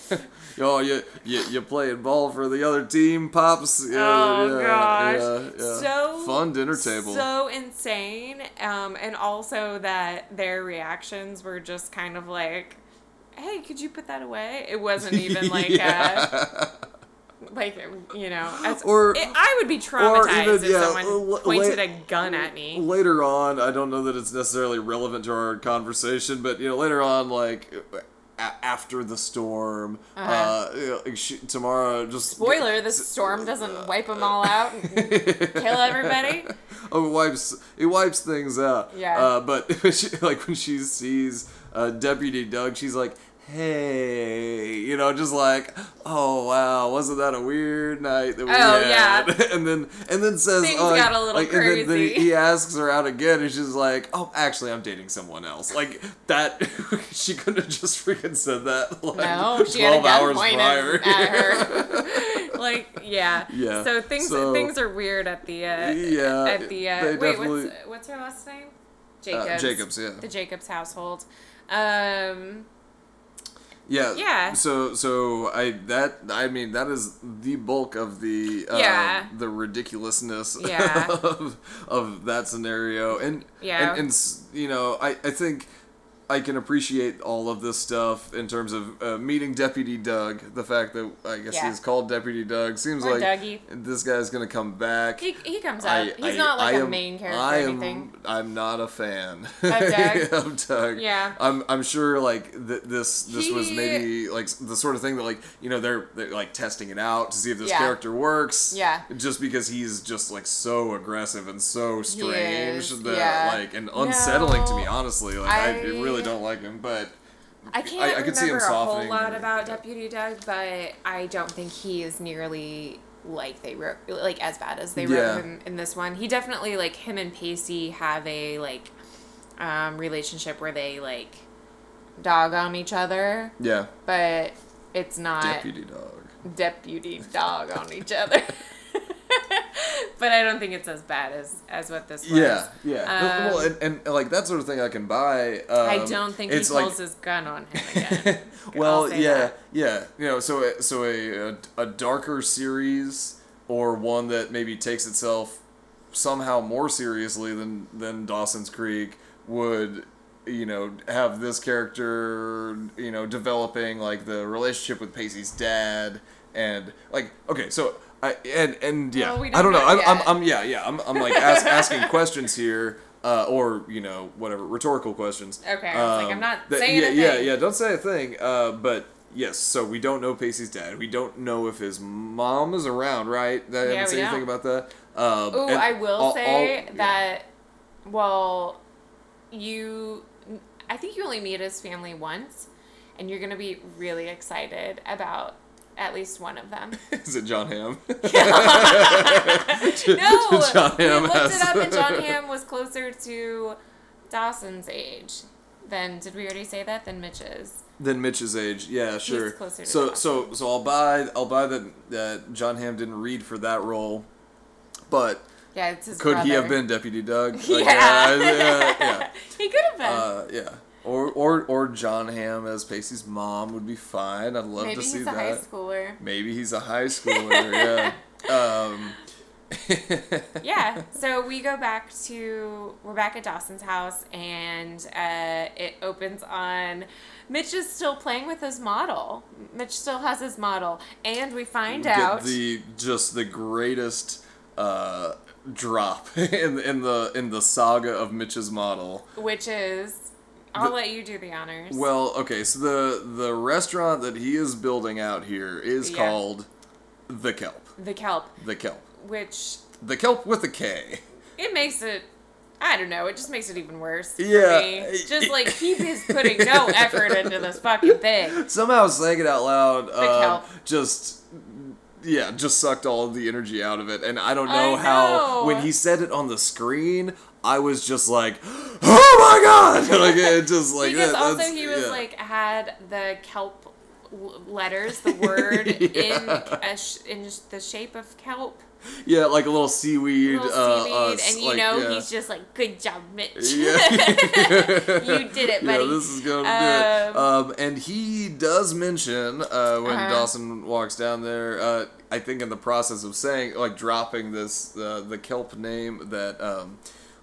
oh, you, you you playing ball for the other team, pops? Yeah, "Oh yeah, gosh, yeah, so fun dinner table." so insane." Um, and also that their reactions were just kind of like, "Hey, could you put that away?" It wasn't even like, uh, yeah. Like you know, as, Or- it, I would be traumatized even, if yeah, someone l- pointed la- a gun at me. later on, I don't know that it's necessarily relevant to our conversation, but you know, later on, like after the storm, uh Uh-huh. know, she, Tamara just Spoiler: the storm doesn't wipe them all out and kill [laughs] everybody. oh, it wipes it wipes things out. Yeah. Uh, but [laughs] she, like when she sees uh, Deputy Doug, she's like. Hey, you know, just like, oh wow, wasn't that a weird night that we Oh, had? yeah. [laughs] and then and then says, Things oh, like- a little like, and then, then he, asks her out again, and she's like, oh, actually, I'm dating someone else. Like that, [laughs] she could have just freaking said that [laughs] like No, she had a twelve gun hours pointed prior. at her. like, yeah. Yeah, So things so- things are weird at the uh, Yeah, at the uh, wait what's what's her last name? Uh, Jacobs. Jacobs, yeah. The Jacobs household. Um, Yeah. Yeah. So so I that I mean that is the bulk of the uh, Yeah. the ridiculousness Yeah. [laughs] of of that scenario and Yeah. and, and you know I I think I can appreciate all of this stuff in terms of uh, meeting Deputy Doug. The fact that I guess Yeah. he's called Deputy Doug seems Or like Dougie. this guy's gonna come back. He, he comes up. He's I- not like I a am- main character I or am, anything. I'm not a fan [laughs] Doug? of Doug. Yeah. I'm I'm sure like th- this this was maybe like the sort of thing that like you know they're, they're like testing it out to see if this Yeah. character works. Yeah. Just because he's just like so aggressive and so strange that yeah. like and unsettling to me honestly. Like I, I- really don't like him, but I can't I- I him remember a whole lot or- about yeah. Deputy Doug, but I don't think he is nearly like they wrote like as bad as they wrote Yeah. him in this one. He definitely like him and Pacey have a like um, relationship where they like dog on each other, yeah, but it's not Deputy Dog. deputy dog on each other. [laughs] [laughs] but I don't think it's as bad as as what this was. Yeah, yeah. Um, well, and, and, like that sort of thing I can buy. Um, I don't think he it's pulls like, his gun on him [laughs] again. well, yeah, that. yeah. You know, so a- so a, a a darker series or one that maybe takes itself somehow more seriously than than Dawson's Creek would you know have this character you know developing like the relationship with Pacey's dad and like okay so I and and yeah Well, we I don't don't know know I'm, I'm. I'm yeah yeah I'm, I'm like ask, asking questions here uh, or you know whatever rhetorical questions Okay, was like, I'm Um, not that- saying yeah yeah yeah don't say a thing uh, but yes so we don't know Pacey's dad we don't know if his mom is around right I Yeah, didn't we say anything about that um, and I will all- say all- yeah. that. Well, you. I think you only meet his family once, and you're gonna be really excited about at least one of them. [laughs] is it Jon Hamm [laughs] [laughs] no, Jon we looked has- it up, and Jon Hamm was closer to Dawson's age. Than did we already say that? Than Mitch's. Than Mitch's age, yeah, sure. closer to so, Dawson. so, so I'll buy, I'll buy that that Jon Hamm didn't read for that role, but Yeah, it's his could he have been Deputy Doug? Like, Yeah. uh, yeah, yeah. he could have been. Uh, yeah. Or, or, or Jon Hamm as Pacey's mom would be fine. I'd love Maybe to see that. Maybe he's a high schooler. Maybe he's a high [laughs] schooler. yeah. Um, [laughs] yeah so we go back to we're back at dawson's house and uh, it opens on mitch is still playing with his model mitch still has his model and we find get out the just the greatest uh, drop [laughs] in in the in the saga of Mitch's model. which is i'll The- let you do the honors Well, okay, so the the restaurant that he is building out here is Yeah. called the Kelp. the kelp The Kelp. which The Kelp with a K. it makes it I don't know. It just makes it even worse. Yeah. Just [laughs] like he is putting no effort into this fucking thing. Somehow saying it out loud uh, Kelp. just yeah, just sucked all of the energy out of it. And I don't know I how when he said it on the screen, I was just like, "Oh my god!" [laughs] like it just like because that- also he was yeah. like had the kelp letters, the word [laughs] Yeah. in a sh- in the shape of kelp, yeah, like a little seaweed, little uh, seaweed, uh, and you like, know yeah. he's just like, "Good job, Mitch." Yeah. [laughs] you did it, buddy. Yeah, this is gonna do it. Um, Um, and he does mention uh, when Uh-huh. Dawson walks down there. Uh, I think in the process of saying, like, dropping this uh, the kelp name that, um,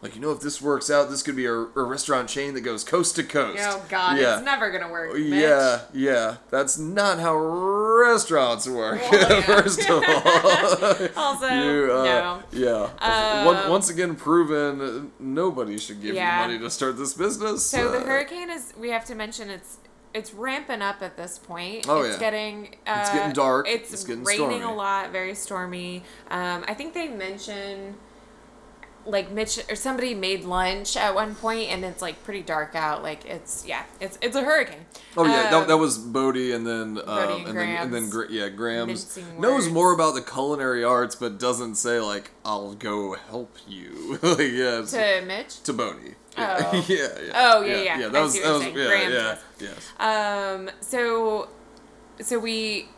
like, you know, if this works out, this could be a, a restaurant chain that goes coast to coast. oh God, yeah. it's never gonna work. Yeah, yeah, that's not how restaurants work. Well, [laughs] yeah. First of all, [laughs] Also, You, uh, no. yeah. Once- Um, once again, proven uh, nobody should give Yeah. you money to start this business. So the uh, hurricane is. We have to mention it's. It's ramping up at this point. Oh, it's yeah. getting. Uh, It's getting dark. It's, It's getting raining stormy. a lot. Very stormy. Um, I think they mention. Like Mitch or somebody made lunch at one point, and it's like pretty dark out. Like it's yeah, it's it's a hurricane. Oh yeah, that, Um, that was Bodie, and then um, Bodie and and, then and then yeah, Mincing knows more about the culinary arts, but doesn't say like I'll go help you. [laughs] like yeah, to Mitch. to Bodie. Oh. yeah, yeah. Oh, yeah, yeah. Yeah, that I was that was yeah. Yeah, yes. Um, so, so we,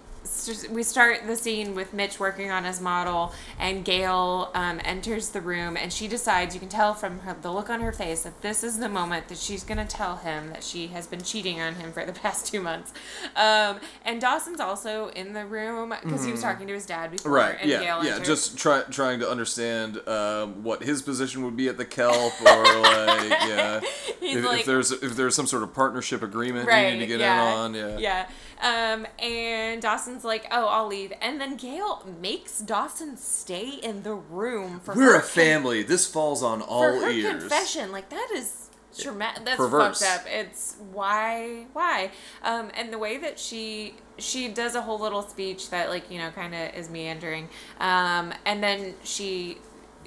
we start the scene with Mitch working on his model, and Gail um, enters the room, and she decides. You can tell from her, the look on her face that this is the moment that she's gonna tell him that she has been cheating on him for the [laughs] past two months. Um, and Dawson's also in the room because he was talking to his dad before. Mm-hmm. Right. And Yeah. Gail yeah. enters. Just try, trying to understand um, what his position would be at the kelp, or like, [laughs] yeah, if, like- if there's if there's some sort of partnership agreement you right, need to get yeah, in on. Yeah. Yeah. Um, and Dawson's like, "Oh, I'll leave," and then Gail makes Dawson stay in the room for We're a family. This falls on all for her ears. confession. Like that is traumatic. That's Perverse. fucked up. It's why, why, um, and the way that she she does a whole little speech that like you know kind of is meandering, um, and then she,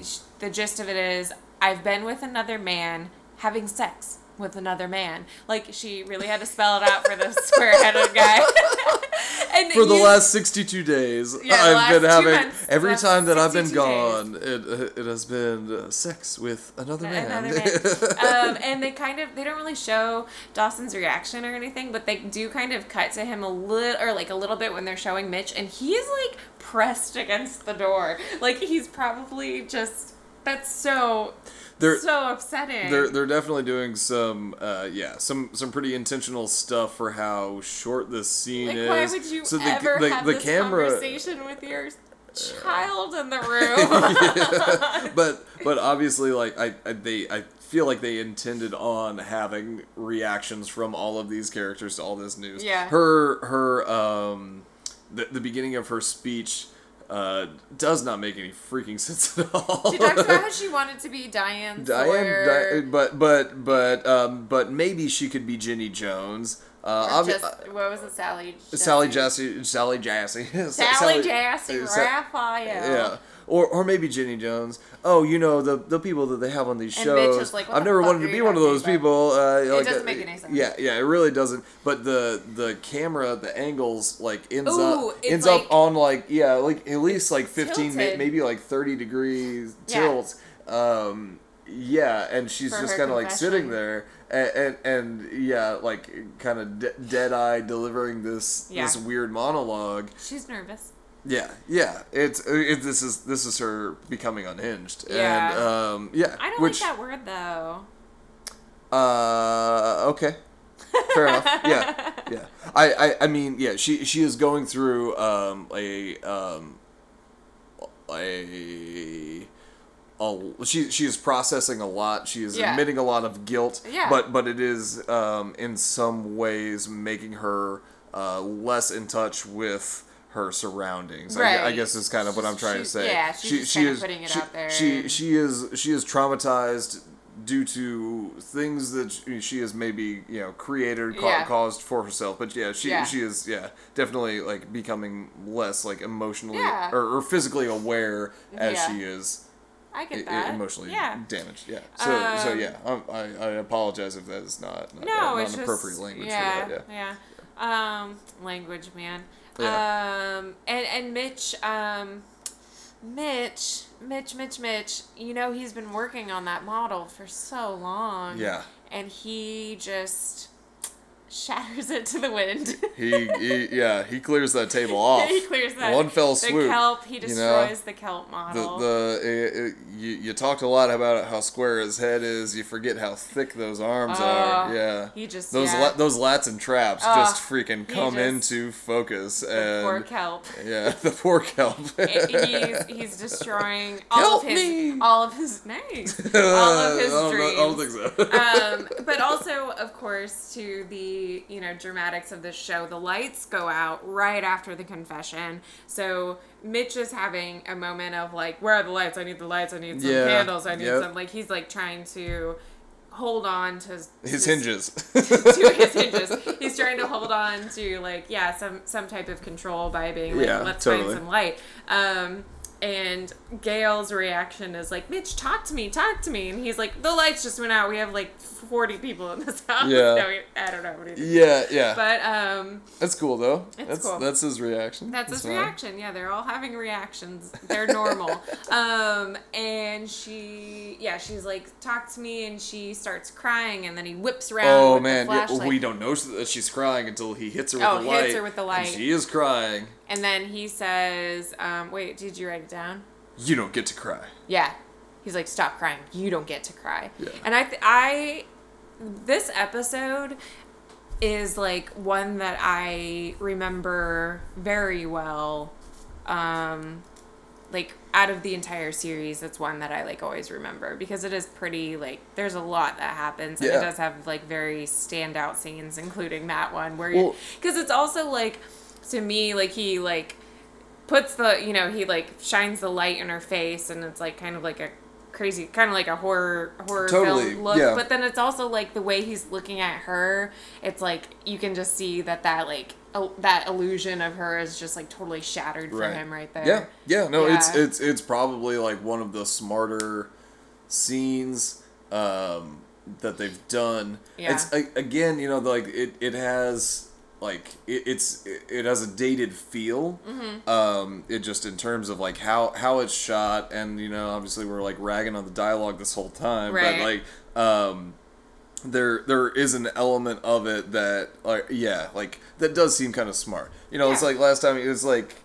sh the gist of it is, I've been with another man having sex with another man. Like she really had to spell it out for the [laughs] square-headed guy. [laughs] and For the you- last 62 days, Yeah, I've been having months, every time that I've been 62 days. gone, it it has been uh, sex with another man. another man. [laughs] um, and they kind of they don't really show Dawson's reaction or anything, but they do kind of cut to him a little or like a little bit when they're showing Mitch, and he is like pressed against the door, like he's probably just that's so They're- so upsetting. They're they're definitely doing some uh, yeah some some pretty intentional stuff for how short this scene like is. why would you so the, ever the, have the this camera, conversation with your child in the [laughs] room? [laughs] but but obviously like I, I they I feel like they intended on having reactions from all of these characters to all this news. Yeah. Her her um the the beginning of her speech uh does not make any freaking [laughs] sense at all. she talks about how she wanted to be Diane. Diane, Di- but but but um but maybe she could be Jenny Jones. Uh, just, what was it, Sally? Sally Jessy? Jassy, Sally Jassy, [laughs] Sally Jassy uh, Sa- Raphael. Yeah. Or, or maybe Jenny Jones. Oh, you know the the people that they have on these And shows. Like, I've never wanted to be one of those people. Uh, like, doesn't uh, make any sense. Yeah, yeah, it really doesn't. But the the camera, the angles, like ends Ooh, up ends like- up on like yeah, like at least like fifteen, tilted. maybe like thirty degrees Yeah. tilt. Um, yeah, and she's For just kind of like sitting there, and and, and yeah, like kind of de- dead eye delivering this Yeah. this weird monologue. She's nervous. Yeah, yeah. It's it, this is this is her becoming unhinged, Yeah. and um, yeah. I don't which, like that word though. Uh, okay, fair enough. Yeah, [laughs] yeah. I, I, I mean, yeah. She she is going through um a um a. A, she she is processing a lot. She is Yeah. admitting a lot of guilt. Yeah. But but it is um, in some ways making her uh, less in touch with her surroundings. I, I guess is kind of what I'm trying to say. yeah, she's she, she is putting it she, out there She she is she is traumatized due to things that she- she has maybe you know created ca- Yeah. caused for herself. But yeah, she Yeah. she is yeah definitely like becoming less like emotionally Yeah. or, or physically aware as Yeah. she is. I get that. emotionally Yeah. damaged. Yeah. So so Um, yeah, um, I, I apologize if that is not not, No, not it's an appropriate language yeah, for that. Yeah. yeah. Um, language, man. Yeah. Um, and and Mitch, um, Mitch, Mitch, Mitch, Mitch. You know he's been working on that model for so long. Yeah. And he just shatters it to the wind. He, he yeah he clears that table [laughs] off. he clears that. One fell swoop. The kelp. He you know? destroys the kelp The model. the it, it, you you talked a lot about how square his head is. You forget how thick those arms are. Oh, Yeah. he just- those yeah. la- those lats and traps just freaking come just- into focus the and poor kelp. yeah [laughs] the poor kelp. he's he's destroying [laughs] all Help of his me! all of his names, all of his I don't, dreams. I don't think so. um, but also, of course, to the you know dramatics of this show, the lights go out right after the confession. So Mitch is having a moment of like, "Where are the lights? I need the lights. I need some Yeah, candles. I need yep. some." Like he's like trying to hold on to His to- hinges. [laughs] to his hinges. He's trying to hold on to like yeah some some type of control by being like Yeah, let's totally. find some light. Um, and Gail's reaction is like Mitch, talk to me, talk to me, and he's like the lights just went out. We have like forty people in this [laughs] house. Yeah. No, I don't know what he did. yeah, yeah. But um, that's cool though. It's that's cool. that's his reaction. that's his fine. reaction. Yeah, they're all having reactions. They're normal. [laughs] um, and she, yeah, she's like, talk to me, and she starts crying, and then he whips around. Oh with man, yeah, we don't know that she's crying until he hits her with Oh, the hits her with the light. she is crying. And then he says, um, "Wait, did you write it down?" You don't get to cry. Yeah. He's like, "Stop crying. You don't get to cry." Yeah. And I, th- I, this episode is like one that I remember very well. Um, like out of the entire series, that's one that I like always remember because it is pretty like there's a lot that happens and Yeah. it does have like very standout scenes, including that one where Well- because it's also like to me like he like puts the you know he like shines the light in her face and it's like kind of like a crazy kind of like a horror horror Totally, film look yeah. but then it's also like the way he's looking at her it's like you can just see that that like el- that illusion of her is just like totally shattered for him right there Yeah, yeah, no, it's Yeah. it's it's probably like one of the smarter scenes um, that they've done. Yeah. It's again, you know, like it, it has like it, it's it, it has a dated feel. Mm-hmm. Um, it just in terms of like how how it's shot, and you know, obviously we're like ragging on the dialogue this whole time, Right. but like um there there is an element of it that like yeah like that does seem kind of smart you know it's like last time it was like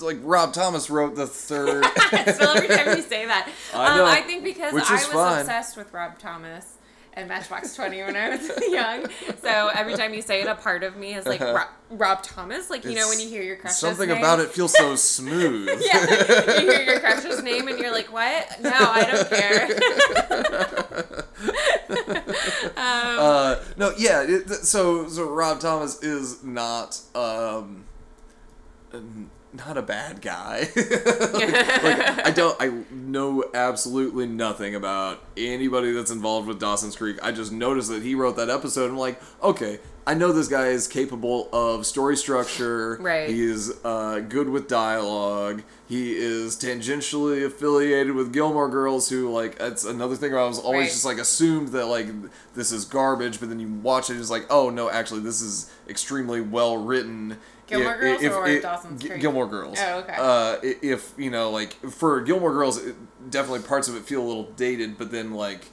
like rob thomas wrote the third [laughs] so every time you say that [laughs] I um, I think because I was fine. obsessed with Rob Thomas and Matchbox 20 when I was [laughs] young so every time you say it a part of me is like Rob, Rob Thomas like you know when you hear your crush's something name? about it feels so [laughs] smooth yeah, you hear your crush's name and you're like, what? No, I don't care. [laughs] uh, no yeah it, so so rob thomas is not um not a bad guy [laughs] [laughs] like I don't I know absolutely nothing about anybody that's involved with Dawson's Creek. I just noticed that he wrote that episode. and I'm like, okay, I know this guy is capable of story structure. Right. He is uh, good with dialogue. He is tangentially affiliated with Gilmore Girls, who like that's another thing. Where I was always Right. just like assumed that like this is garbage, but then you watch it, it's like, oh no, actually this is extremely well written. Gilmore Girls if- or if- Dawson's Creek? Gilmore Girls. Oh, okay. Uh, if you know, like for Gilmore Girls, it, definitely parts of it feel a little dated, but then like,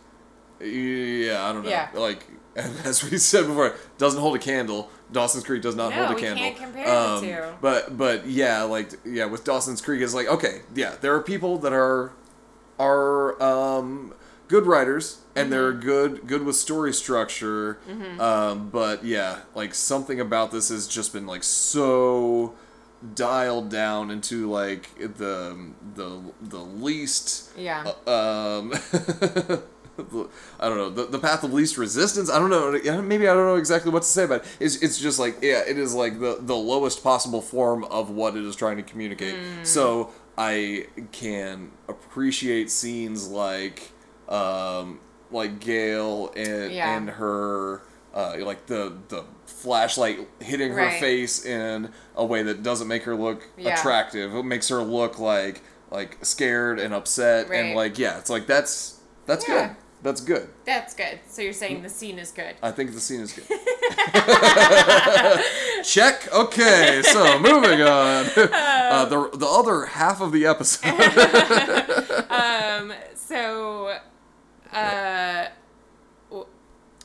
yeah, I don't know. Yeah. Like [laughs] as we said before, doesn't hold a candle. Dawson's Creek does not No, hold a we candle. can't compare the two. But but yeah, like yeah, with Dawson's Creek, it's like okay, yeah, there are people that are are um, good writers and they're Mm-hmm. good good with story structure. Um, but yeah, like something about this has just been like so dialed down into like the the the least Yeah. um [laughs] I don't know the, the path of least resistance. I don't know. yeah, Maybe I don't know exactly what to say about it. It's it's just like yeah, it is like the the lowest possible form of what it is trying to communicate. Mm. So I can appreciate scenes like um like Gail and Yeah. and her uh like the the flashlight hitting her Right. face in a way that doesn't make her look Yeah. attractive. It makes her look like like scared and upset and like yeah, it's like that's that's Yeah. good. That's good. That's good. So you're saying the scene is good. I think the scene is good. [laughs] [laughs] Check. Okay, so moving on. [laughs] Uh, the the other half of the episode. Um. So. Uh.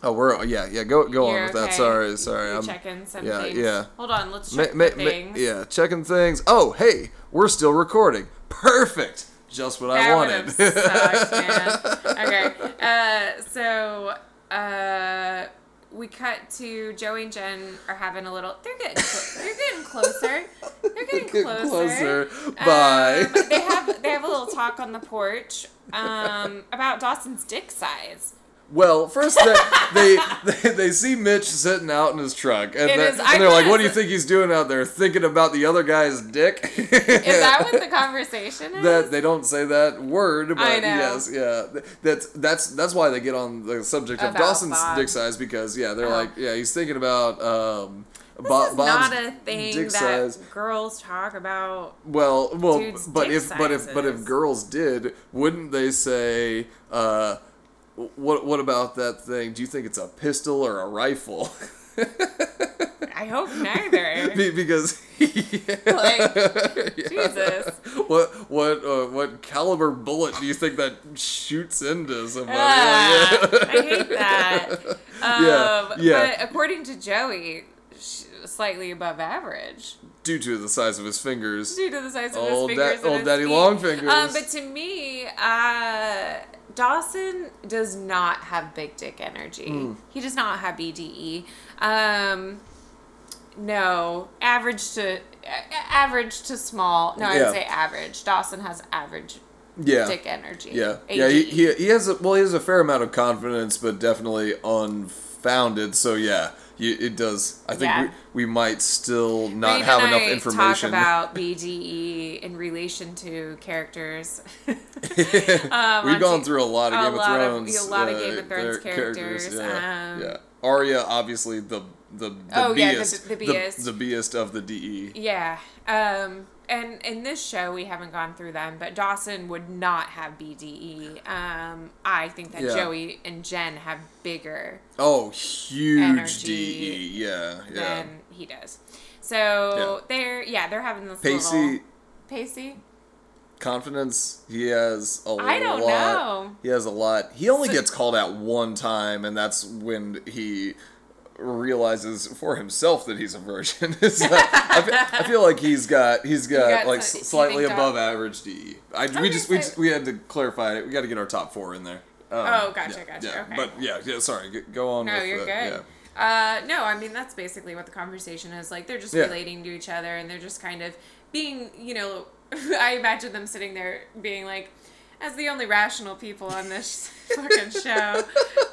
oh, we're yeah yeah. Go go on with that. Sorry sorry. You're I'm checking some yeah, things. yeah. Hold on. Let's check ma- ma- things. yeah checking things. Oh hey, we're still recording. Perfect. Just what I wanted. sucked. [laughs] Okay. Uh, so uh, we cut to Joey and Jen are having a little. They're getting. They're getting closer. [laughs] They're getting Get closer. closer. Bye. Um, they have they have a little talk on the porch um, about Dawson's dick size. Well, first they, they, [laughs] they they see Mitch sitting out in his truck, and, they're, is- and they're like, "What do you think he's doing out there? Thinking about the other guy's dick?" Is that what the [laughs] conversation is? that they don't say that word, but yes, yeah, that's that's that's why they get on the subject of Dawson's Bob. dick size because yeah, they're Oh. like, yeah, he's thinking about um, this Bo- is Bob's not a thing that size. girls talk about. Well, well, but if but if but if girls did, wouldn't they say, uh, what what about that thing? Do you think it's a pistol or a rifle? [laughs] I hope neither. [laughs] Be- because [laughs] like, Jesus. what what uh, what caliber bullet do you think that shoots into somebody? Ah, Like, yeah. I hate that. Um, Yeah, yeah. But according to Joey, slightly above average. due to the size of his fingers. due to the size of Old his fingers. and old his daddy feet. long fingers. Um, but to me, uh, Dawson does not have big dick energy. Hmm. He does not have BDE. Um, no, average to average to small. No, I Yeah. would say average. Dawson has average Yeah. dick energy. Yeah, yeah. He, he, he has a, well, he has a fair amount of confidence, but definitely unfounded. So yeah, you, it does. I think Yeah. we, we might still not Reed have enough I information. Talk about [laughs] BDE in relation to characters. [laughs] [laughs] um, We've gone through a lot of Game of of- Thrones. a lot of uh, Game of Thrones their characters, Yeah, um, yeah. Arya, obviously the the the Oh, yeah, the- beest, the beest. the, beest of the. DE. Yeah. Um, and in this show, we haven't gone through them, but Dawson would not have BDE. Um, I think that Yeah. Joey and Jen have bigger Oh, huge DE. Yeah, yeah. than he does. So Yeah. they're yeah they're having this Pacey little Pacey. confidence. He has a I don't lot. know. He has a lot. He only So- gets called out one time, and that's when he realizes for himself that he's a virgin. [laughs] I, feel, I feel like he's got he's got, got like slightly above average DE. I, we just we just we had to clarify it. We got to get our top four in there. Um, Oh, gotcha, yeah, gotcha, Yeah, okay. but yeah, yeah. Sorry, go on. No, with you're good. yeah. Uh, no, I mean that's basically what the conversation is. Like they're just relating to each other, and they're just kind of being, you know, [laughs] I imagine them sitting there being like, as the only rational people on this fucking show,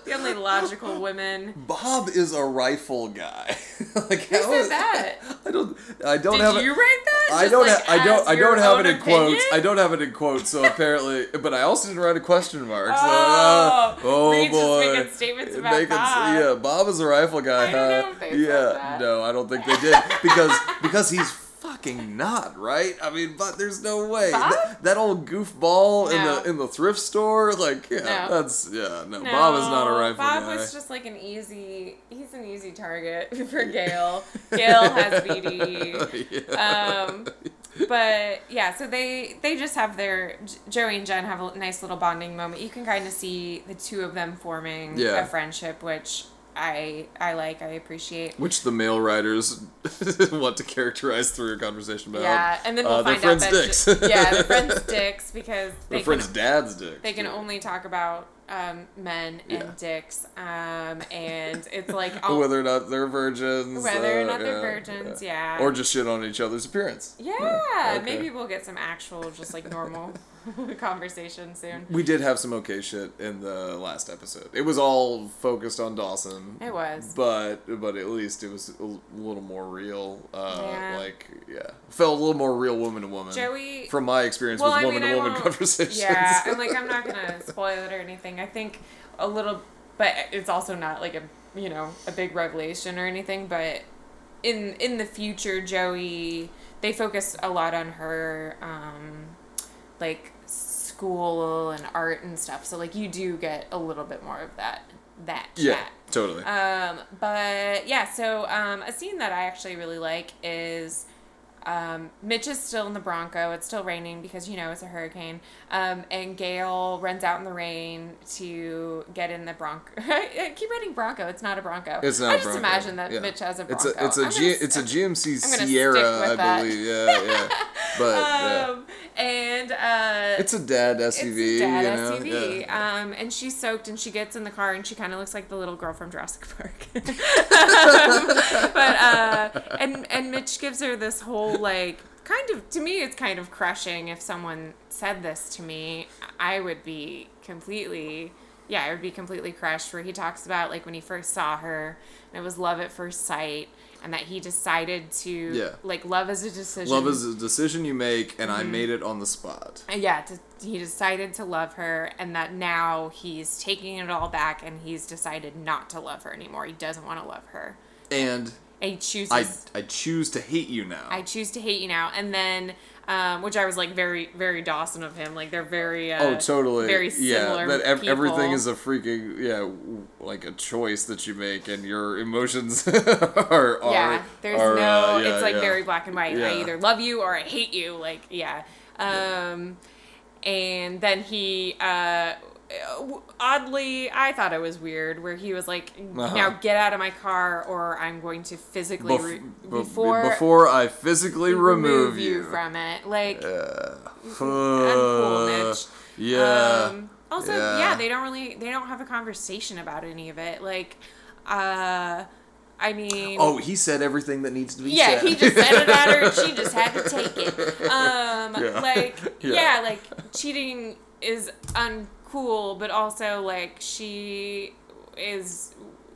the only logical women. Bob is a rifle guy. [laughs] like Who how said is- that? [laughs] I don't. I don't Did have. it- you write that? I don't. like, ha- I don't. I don't have it in quotes. I don't have it in quotes. So [laughs] apparently, but I also didn't write a question mark. So, Oh, uh, oh boy. making statements about Making Bob. Yeah, Bob is a rifle guy. I don't huh? know if they said yeah. No, I don't think they did because because he's fucking not right. I mean, but there's no way Bob? that, old goofball in the in the thrift store. Like, yeah, No. that's yeah. No, Bob is not a No, rifle Bob guy. was just like an easy. He's an easy target [laughs] for Gail. Gail has BD. [laughs] Yeah. Um, but yeah, so they they just have their Joey and Jen have a nice little bonding moment. You can kind of see the two of them forming Yeah. a friendship, which I I like. I appreciate. Which the male writers [laughs] want to characterize through a conversation about. Yeah, and then we'll uh, their find out friends' that dicks. yeah, their friends' [laughs] dicks because Their they friends' can dad's dicks. they can too. only talk about um, men and Yeah. dicks, um, and it's like [laughs] all, whether or not they're virgins. Whether or uh, not they're yeah, virgins, yeah. Or just shit on each other's appearance. Yeah, okay. maybe we'll get some actual, just like normal [laughs] conversation soon. We did have some okay shit in the last episode. It was all focused on Dawson. It was. But but at least it was a little more real. Uh, Yeah. Like yeah, felt a little more real woman to woman. Joey- From my experience Well, with woman to woman conversations. Yeah, and like I'm not gonna [laughs] spoil it or anything. I think a little, but it's also not like a you know a big revelation or anything. But in in the future, Joey they focus a lot on her um, like school and art and stuff. So like you do get a little bit more of that that yeah, chat. totally. Um, but yeah, so um, a scene that I actually really like is um, Mitch is still in the Bronco. It's still raining because you know it's a hurricane. Um, and Gail runs out in the rain to get in the Bronco. [laughs] I keep writing Bronco. It's not a Bronco. It's not I just imagine that Yeah. Mitch has a It's Bronco. a it's a gonna it's a GMC Sierra, I believe. Yeah, yeah. [laughs] But yeah. um, and uh, it's a dad SUV. it's a dad you know? SUV. Yeah. Um, and she's soaked and she gets in the car and she kind of looks like the little girl from Jurassic Park. [laughs] um, but uh, and and Mitch gives her this whole like kind of to me it's kind of crushing if someone said this to me I would be completely yeah I would be completely crushed where he talks about like when he first saw her and it was love at first sight and that he decided to Yeah. like love is a decision Love is a decision you make, and Mm-hmm. I made it on the spot. yeah, to, he decided to love her, and that now he's taking it all back, and he's decided not to love her anymore. He doesn't want to love her. And And he chooses. I I choose to hate you now. I choose to hate you now, and then, um, which I was like very, very Dawson of him. Like they're very, uh, oh, totally. very similar. yeah, that ev- everything is a freaking yeah, like a choice that you make, and your emotions [laughs] are are yeah. There's are, no. uh, yeah, it's like yeah. very black and white. I either love you or I hate you. Like yeah. Um, and then he uh, oddly, I thought it was weird where he was like, Uh-huh. "Now get out of my car, or I'm going to physically Bef- re- before before I physically remove, you. from it." Like, Uh, uncool, [laughs] [sighs] yeah. Um, also, Yeah. yeah. they don't really they don't have a conversation about any of it. Like, uh, I mean, oh, he said everything that needs to be yeah, said. Yeah, he just said it at her, and she just had to [laughs] take it. Um, Yeah. like, Yeah. yeah. like cheating is uncool, but also like she is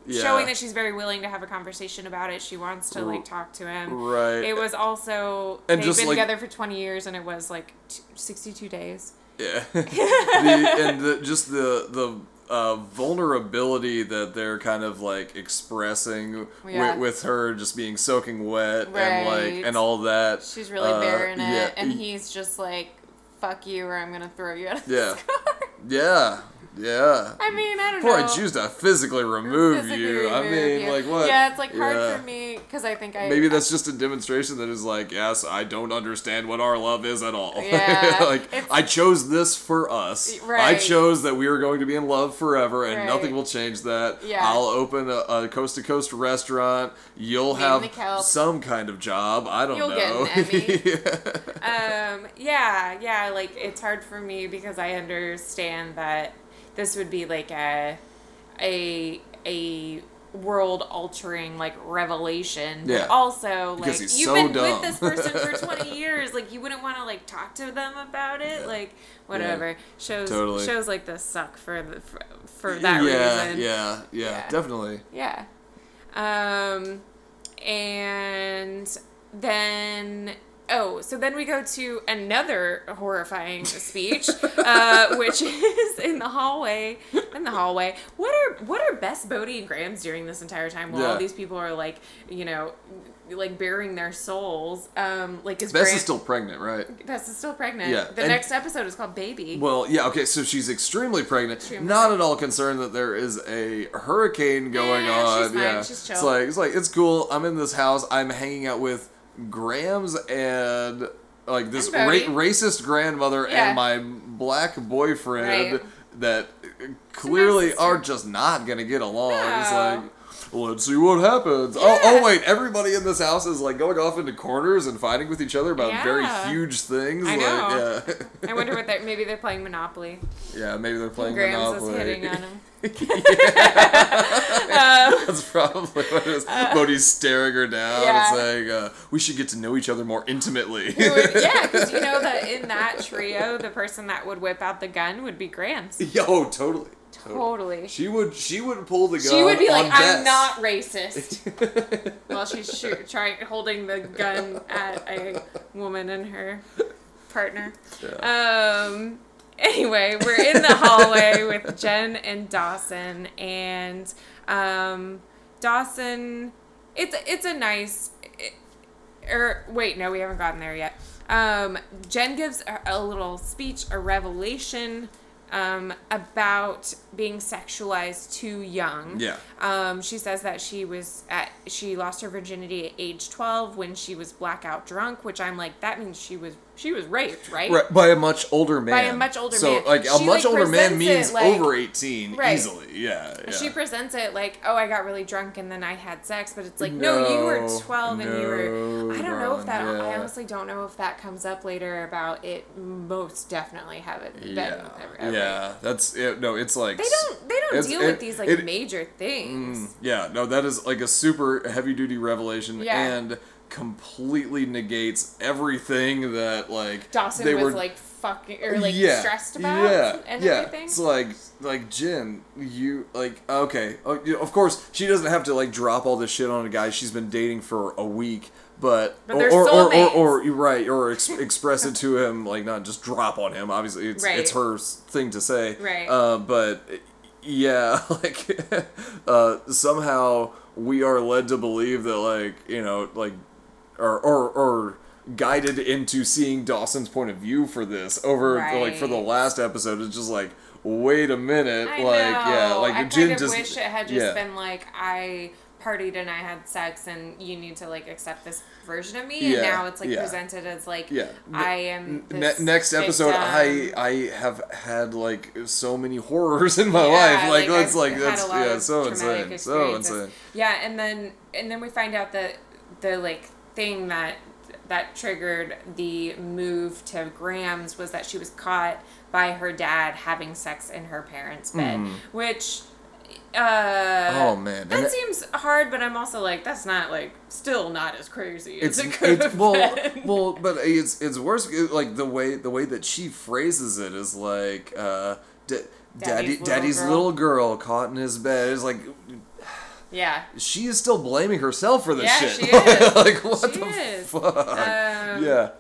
Yeah. showing that she's very willing to have a conversation about it. She wants to like talk to him. Right. It was also And they've been like- together for twenty years, and it was like t- sixty-two days. Yeah, [laughs] the, and the, just the the uh, vulnerability that they're kind of like expressing Yeah. with, with her just being soaking wet and like and all that. She's really uh, bearing it, yeah, and he's just like, "Fuck you," or I'm gonna throw you out of Yeah. this car. yeah, yeah. I mean, I don't Before know. I choose to physically remove Physically you, I mean, you. like what? Yeah, it's like hard Yeah. for me because I think I Maybe that's just a demonstration that is like, yes, I don't understand what our love is at all. [laughs] Yeah, like, it's- I chose this for us. Right. I chose that we are going to be in love forever, and Right. nothing will change that. Yeah. I'll open a coast to coast restaurant. You'll have and the kelp. some kind of job. I don't You'll get know. an [laughs] um yeah yeah like it's hard for me because i understand that this would be like a a a world altering like revelation but Yeah. also Because like you've so been dumb. with this person for [laughs] 20 years like you wouldn't want to like talk to them about it like whatever shows Totally. shows like this suck for the for, for that yeah, reason yeah, yeah, Yeah. definitely. yeah. Um, and then oh, so then we go to another horrifying speech, uh, [laughs] which is in the hallway. In the hallway, what are what are Bess, Bodie, and Grams doing this entire time while all these people are like, you know, like burying their souls? Um, like is Bess Graham, is still pregnant, right? Bess is still pregnant. Yeah, The and- next episode is called Baby. Well, yeah, okay, so she's extremely pregnant. Extremely not at all concerned that there is a hurricane going Yeah, on. she's fine, Yeah, she's it's like it's like it's cool. I'm in this house. I'm hanging out with Grams and like this ra- racist grandmother Yeah. and my black boyfriend Right. that clearly are just not gonna get along. It's like. Let's see what happens. Oh, Yeah. oh, wait! Everybody in this house is like going off into corners and fighting with each other about very huge things. I like, know. yeah. I wonder [laughs] what they're maybe they're playing Monopoly. Yeah, maybe they're playing Monopoly. is hitting on him. [laughs] [laughs] That's probably what it is. Bodie's staring her down yeah. and saying, uh, "We should get to know each other more intimately." Would- yeah, because you know that in that [laughs] trio, the person that would whip out the gun would be Grams. Yo, totally. Totally. She would. She would pull the gun. She would be like, "I'm Bess." not racist," while she's shoot, trying holding the gun at a woman and her partner. Um. Anyway, we're in the hallway with Jen and Dawson, and um, Dawson. It's it's a nice. Or wait, no, we haven't gotten there yet. Um, Jen gives a, a little speech, a revelation um, about being sexualized too young. Yeah. Um, she says that she was at she lost her virginity at age twelve when she was blackout drunk, which I'm like that means she was she was raped, right? Right, by a much older man. By a much older so, man. like a She, much like, older man means like- over eighteen Right. easily. Yeah. yeah. She presents it like, oh, I got really drunk and then I had sex, but it's like, no, you were No, 12 and you were. I don't know if that. no, I honestly don't know if that comes up later about it. Most definitely haven't been. yeah. ever, ever. Yeah. That's it. No, it's like They don't. They don't deal it- with these like it- major things. Mm, yeah, no, that is like a super heavy duty revelation Yeah. and completely negates everything that like Dawson they was were like fucking or like yeah, stressed about yeah, and yeah. everything. It's like like Jen, you like okay, oh, of course she doesn't have to like drop all this shit on a guy she's been dating for a week. But, But or, or, or, or, or you're right, or ex- [laughs] express it to him, like not just drop on him. Obviously, it's Right. it's her thing to say. Right. Uh, but yeah, [laughs] like uh, somehow we are led to believe that like you know like or or or guided into seeing Dawson's point of view for this over like for the last episode. It's just like wait a minute, I like know. yeah, like I kind of just wish it had just yeah. been like I partied and I had sex and you need to like accept this version of me and Yeah, now it's like yeah. presented as like Yeah. I am Ne- this next episode, I. I have had like so many [laughs] horrors in my Yeah, life. Like, that's I've like that's yeah, so insane, so insane. Yeah, and then and then we find out that the like thing that that triggered the move to Grams' was that she was caught by her dad having sex in her parents' bed, mm-hmm. which. Uh. Oh, man. That that- seems hard, but I'm also like that's not like still not as crazy It's, as it could it's have well, been. well, but it's it's worse. Like the way the way that she phrases it is like, uh, d- daddy, Daddy's little daddy's girl. little girl caught in his bed. It's like yeah, she is still blaming herself for this Yeah, shit. she [laughs] is. like what She the is. fuck? Um, yeah.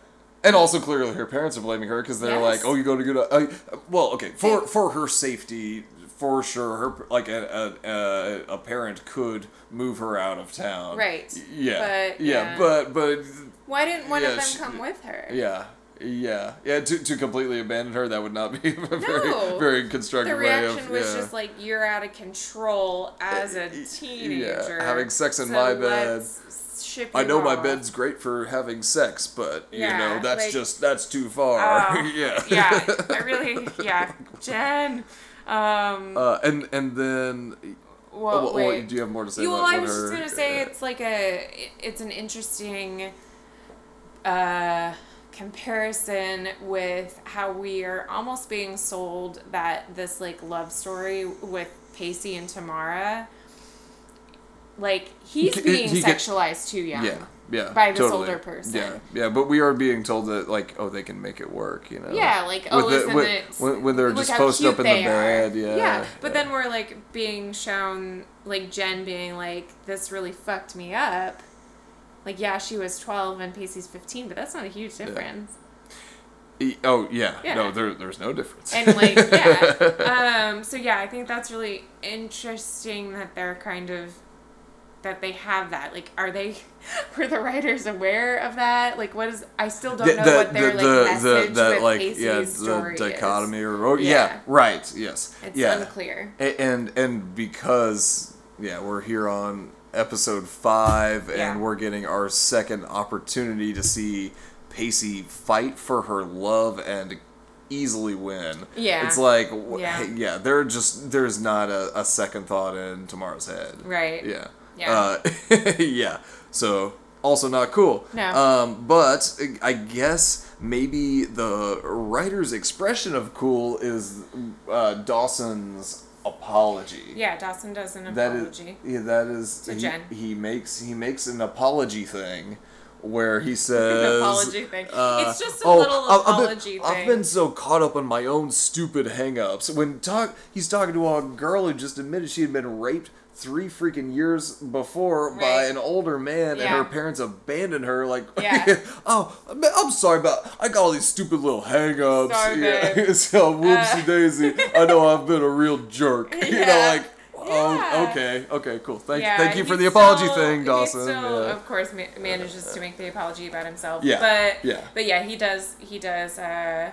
And also clearly her parents are blaming her because they're Yes. like, "Oh, you go to get a." Uh, well, okay, for for her safety, for sure, her like a, a a parent could move her out of town. Right. Yeah. But, yeah, yeah. but but why didn't one Yeah, of them she- come with her? yeah. Yeah, yeah. To, to completely abandon her, that would not be [laughs] a very No. very constructive The way reaction of was yeah. just like you're out of control as a Yeah, teenager. having sex in so my bed. I know my bed's great for having sex, but you Yeah, know that's like- just that's too far. Oh, [laughs] yeah. yeah, I [laughs] really, yeah, Jen. Um, Uh, and and then, well, oh, well, wait. do you have more to say? Yeah, well, I was her, just gonna say it's like a, it's an interesting uh, comparison with how we are almost being sold that this like love story with Pacey and Tamara, like he's being he get- sexualized too young. yeah, yeah, by this totally. older person. Yeah, yeah, but we are being told that like, oh, they can make it work, you know. Yeah, like oh, the- isn't with- it? when- when they're just posted up in the bed, yeah, Yeah, but yeah. then we're like being shown like Jen being like, "This really fucked me up." Like, yeah, she was twelve and Pacey's fifteen, but that's not a huge difference. E- Oh yeah, Yeah. no, there, there's no difference. And like, yeah. [laughs] Um, so yeah, I think that's really interesting that they're kind of that they have that. Like, are they [laughs] were the writers aware of that? Like, what is? I still don't know what their like message with like Pacey's yeah the story dichotomy is. or, or yeah. Yeah. right yes It's yeah unclear. And and because yeah we're here on episode five Yeah. and we're getting our second opportunity to see Pacey fight for her love and easily win Yeah. it's like Yeah. yeah there just there's not a, a second thought in Tamara's head Right. yeah Yeah. uh, [laughs] yeah so also not cool No. um, but I guess maybe the writer's expression of cool is uh, Dawson's apology. Yeah, Dawson does an apology. is yeah. That is To he, Jen. he makes he makes an apology thing where he [laughs] says apology thing. uh, It's just a oh, little I've- I've been- apology I've been so caught up on my own stupid hang-ups. When talk he's talking to a girl who just admitted she had been raped three freaking years before by an older man and her parents abandoned her like [laughs] Yeah. oh I'm, sorry about I got all these stupid little hang-ups Sorry, yeah. [laughs] so whoopsie Uh. daisy I know I've been a real jerk [laughs] you know Yeah. like oh okay okay cool thank yeah, thank you for the apology still- thing Dawson still, yeah. of course, ma- manages to make the apology about himself. Yeah, But yeah. But yeah, he does. He does. Uh,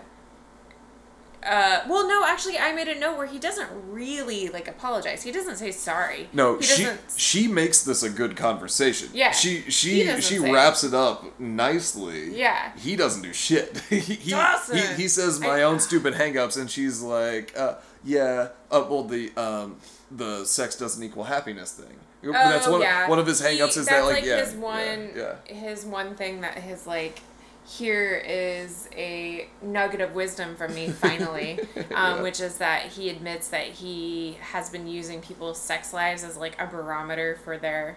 uh, well, no, actually, I made a note where he doesn't really like apologize. He doesn't say sorry. No, he she doesn't. she makes this a good conversation. Yeah, she she she say wraps it up nicely. Yeah. he doesn't do shit. [laughs] he, he, Dawson! he he says my I- own stupid hangups, and she's like, uh, yeah, uh, well the um the sex doesn't equal happiness thing. that's Oh, one yeah. one of his He- hangups is that's that like, like yeah, his one yeah, his one thing that his like here is a nugget of wisdom from me finally [laughs] um, Yeah. which is that he admits that he has been using people's sex lives as like a barometer for their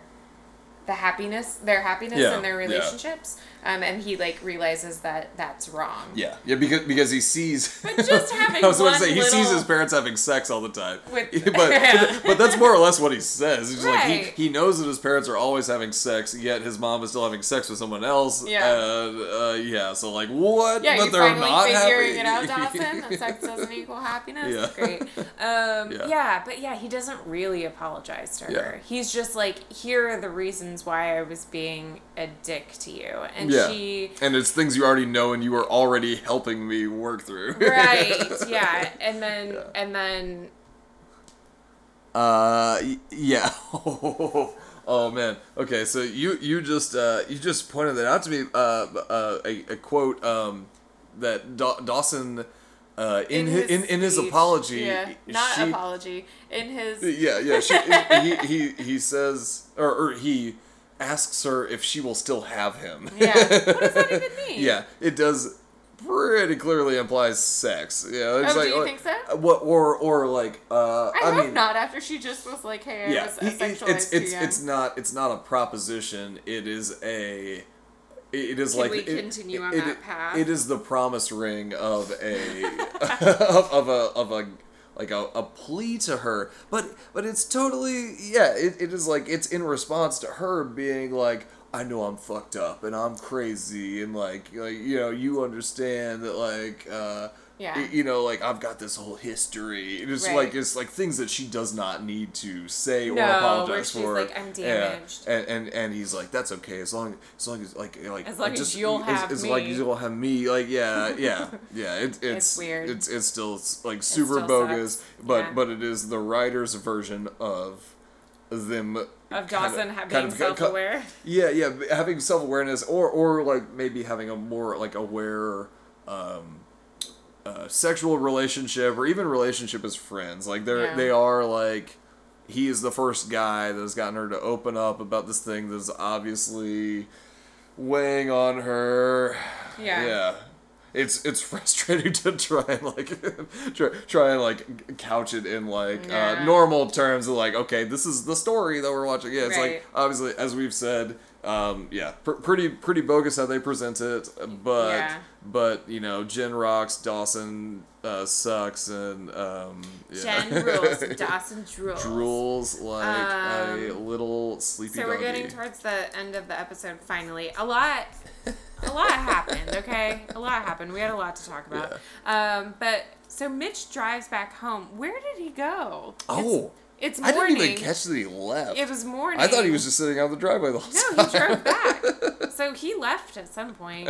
the happiness their happiness Yeah, in their yeah. relationships um, and he like realizes that that's wrong yeah, yeah, because because he sees. [laughs] But just [laughs] having I was about to say he sees his parents having sex all the time. [laughs] With- but, but but that's more or less what he says. He's like he, he knows that his parents are always having sex, yet his mom is still having sex with someone else. Yeah. And, uh, yeah. So like what? yeah, but you they're finally not figuring happy. it out, Dawson. that sex doesn't equal happiness. Yeah. Great. Um, Yeah. yeah. but yeah, he doesn't really apologize to Yeah. her. He's just like, here are the reasons why I was being a dick to you, and Yeah. she. and it's things you already know, and you are already helping me work through. Right. [laughs] Yeah. And then Yeah. and then Uh, yeah. [laughs] Oh man. Okay, so you you just uh, you just pointed that out to me. Uh, uh, a, a quote um, that Daw- Dawson uh, in, his, in in his apology. Yeah, not she- apology. In his Yeah, yeah. She, he, he he says or, or he asks her if she will still have him. yeah. What does that [laughs] even mean? yeah, it does pretty clearly implies sex. Yeah, it's Oh, do like you like- think so? What or or like uh, I, I, hope mean not. After she just was like, "Hey, I yeah, was sexualized it's it's young." it's not it's not a proposition. It is a. It is Can like we it- continue on it- that path? It is the promise ring of a [laughs] [laughs] of, of a of a like a, a plea to her, but but it's totally yeah. It, it is like it's in response to her being like. I know I'm fucked up and I'm crazy and like like you know you understand that like uh Yeah. you know like I've got this whole history it's Right. like it's like things that she does not need to say or No, where apologize she's for like, "I'm Yeah. damaged." and, and and he's like that's okay as long as long as like like As long as just, you'll have as, like me. you'll have me like yeah yeah [laughs] yeah it, it's weird. it's it's still like super still bogus sucks. but Yeah. but it is the writer's version of them of Dawson kind being of- self-aware. yeah, yeah, having self awareness, or or like maybe having a more like aware, um, uh, sexual relationship, or even relationship as friends. Like they're Yeah. they are like, he is the first guy that has gotten her to open up about this thing that's obviously weighing on her. Yeah. Yeah. It's it's frustrating [laughs] to try and like [laughs] try, try and like couch it in like Yeah. uh, normal terms of like okay this is the story that we're watching yeah it's Right. like obviously as we've said um, yeah pr- pretty pretty bogus how they present it but Yeah. but you know Jen rocks Dawson uh, sucks and um, yeah. Jen rules. [laughs] Dawson drools. drools like a Um, little sleepy So we're getting towards the end of the episode finally. A lot a lot [laughs] happened, okay? A lot happened. We had a lot to talk about. Um, but so Mitch drives back home. Where did he go? oh It's, it's morning. I didn't even catch that he left It was morning. I thought he was just sitting out the driveway the whole No, time he drove back. [laughs] so he left at some point.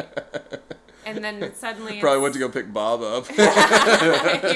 And then [laughs] suddenly Probably went to go pick Bob up. [laughs] he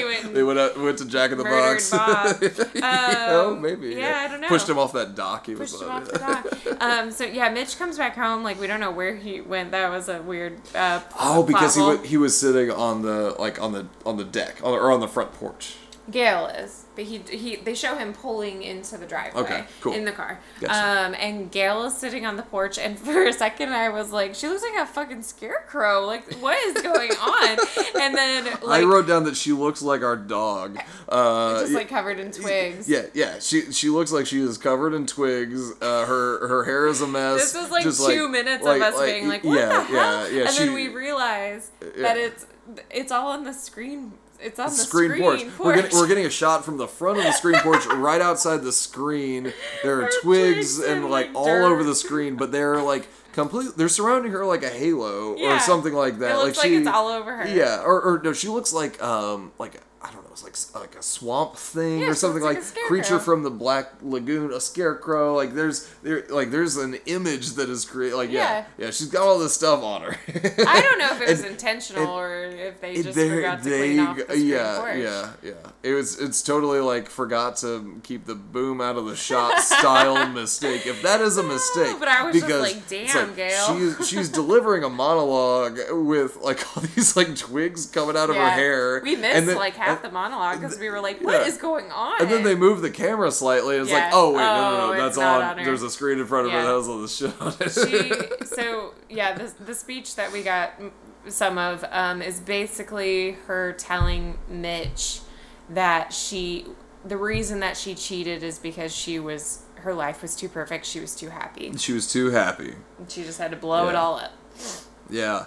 went they went went to Jack in the Box. Bob. oh, Um, maybe. yeah, I don't know. Pushed him off that dock. He was pushed him on. off the dock. Um, so yeah, Mitch comes back home. Like we don't know where he went. That was a weird. Uh, Oh, because he was, he was sitting on the like on the on the deck or on the front porch. Gail is, but he he they show him pulling into the driveway Okay, cool. in the car. Gotcha. Um, and Gail is sitting on the porch, and [laughs] for a second I was like, she looks like a fucking scarecrow. Like what is going on? [laughs] and then like I wrote down that she looks like our dog. [laughs] Uh, just like covered in twigs. yeah, yeah. She she looks like she is covered in twigs. Uh, her her hair is a mess. This was like just, two minutes of us being like, "What yeah, the hell?" Yeah, yeah. and she, then we realize that it's it's all on the screen. It's on the screen, porch. We're getting we're getting a shot from the front of the screen porch [laughs] right outside the screen. There are twigs twigs and and, like like, all over the screen, but they're like complete. They're surrounding her like a halo Yeah. or something like that. It looks like, she, it's all over her. Yeah, or, or no, she looks like um like I don't know, it's like like a swamp thing Yeah, or something like, like a creature from the Black Lagoon, a scarecrow. Like there's there like there's an image that is created. Like yeah, yeah, she's got all this stuff on her. I don't know if it [laughs] was And- intentional or if they it- just forgot to they- clean off the yeah, porch. yeah, yeah. It was. It's totally like forgot to keep the boom out of the shot style [laughs] mistake. If that is a mistake, but I was just because like, "Damn, Gail." She's she's [laughs] delivering a monologue with like all these like twigs coming out of her hair. We missed then- like half and- the monologue because we were like, "What is yeah. going on?" And then they move the camera slightly. And it's like, oh wait, no, no, Oh, no, it's that's on. on. There's a screen in front of her that has all this shit on it. she [laughs] so yeah the, the speech that we got some of um, is basically her telling mitch that she the reason that she cheated is because she was her life was too perfect she was too happy she was too happy. she just had to blow it all up Yeah.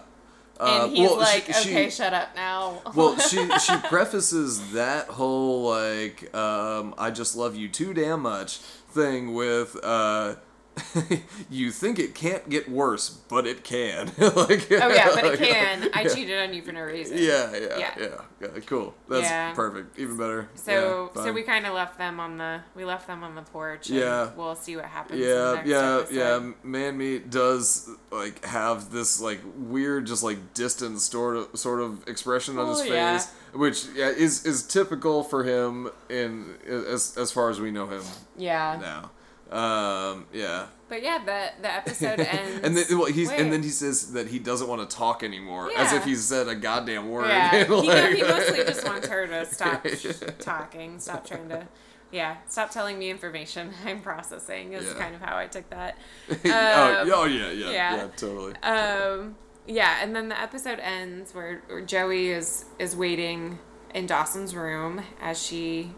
And Uh, he's well, like she- she- okay shut up now. [laughs] well she she prefaces that whole like um i just love you too damn much thing with uh [laughs] you think it can't get worse but it can like [laughs] oh yeah but it [laughs] can i yeah. cheated on you for no reason yeah yeah yeah Yeah. yeah, cool that's Yeah. perfect even better so yeah, so we kind of left them on the we left them on the porch and Yeah. we'll see what happens in the yeah next yeah episode. yeah man meat does like have this like weird just like distant sort of sort of expression on his Oh, face yeah. which yeah is is typical for him in as as far as we know him yeah now Um, yeah. But yeah, the the episode [laughs] ends. and then well, he's Wait. and then he says that he doesn't want to talk anymore, as if Yeah. he's said a goddamn word. Yeah, [laughs] he, Like- he mostly just wants her to stop [laughs] talking, stop trying to, yeah, stop telling me information I'm processing. Is Yeah. kind of how I took that. oh, Um, oh yeah, yeah, yeah. yeah, totally. Um, yeah, and then the episode ends where, where Joey is is waiting in Dawson's room as she,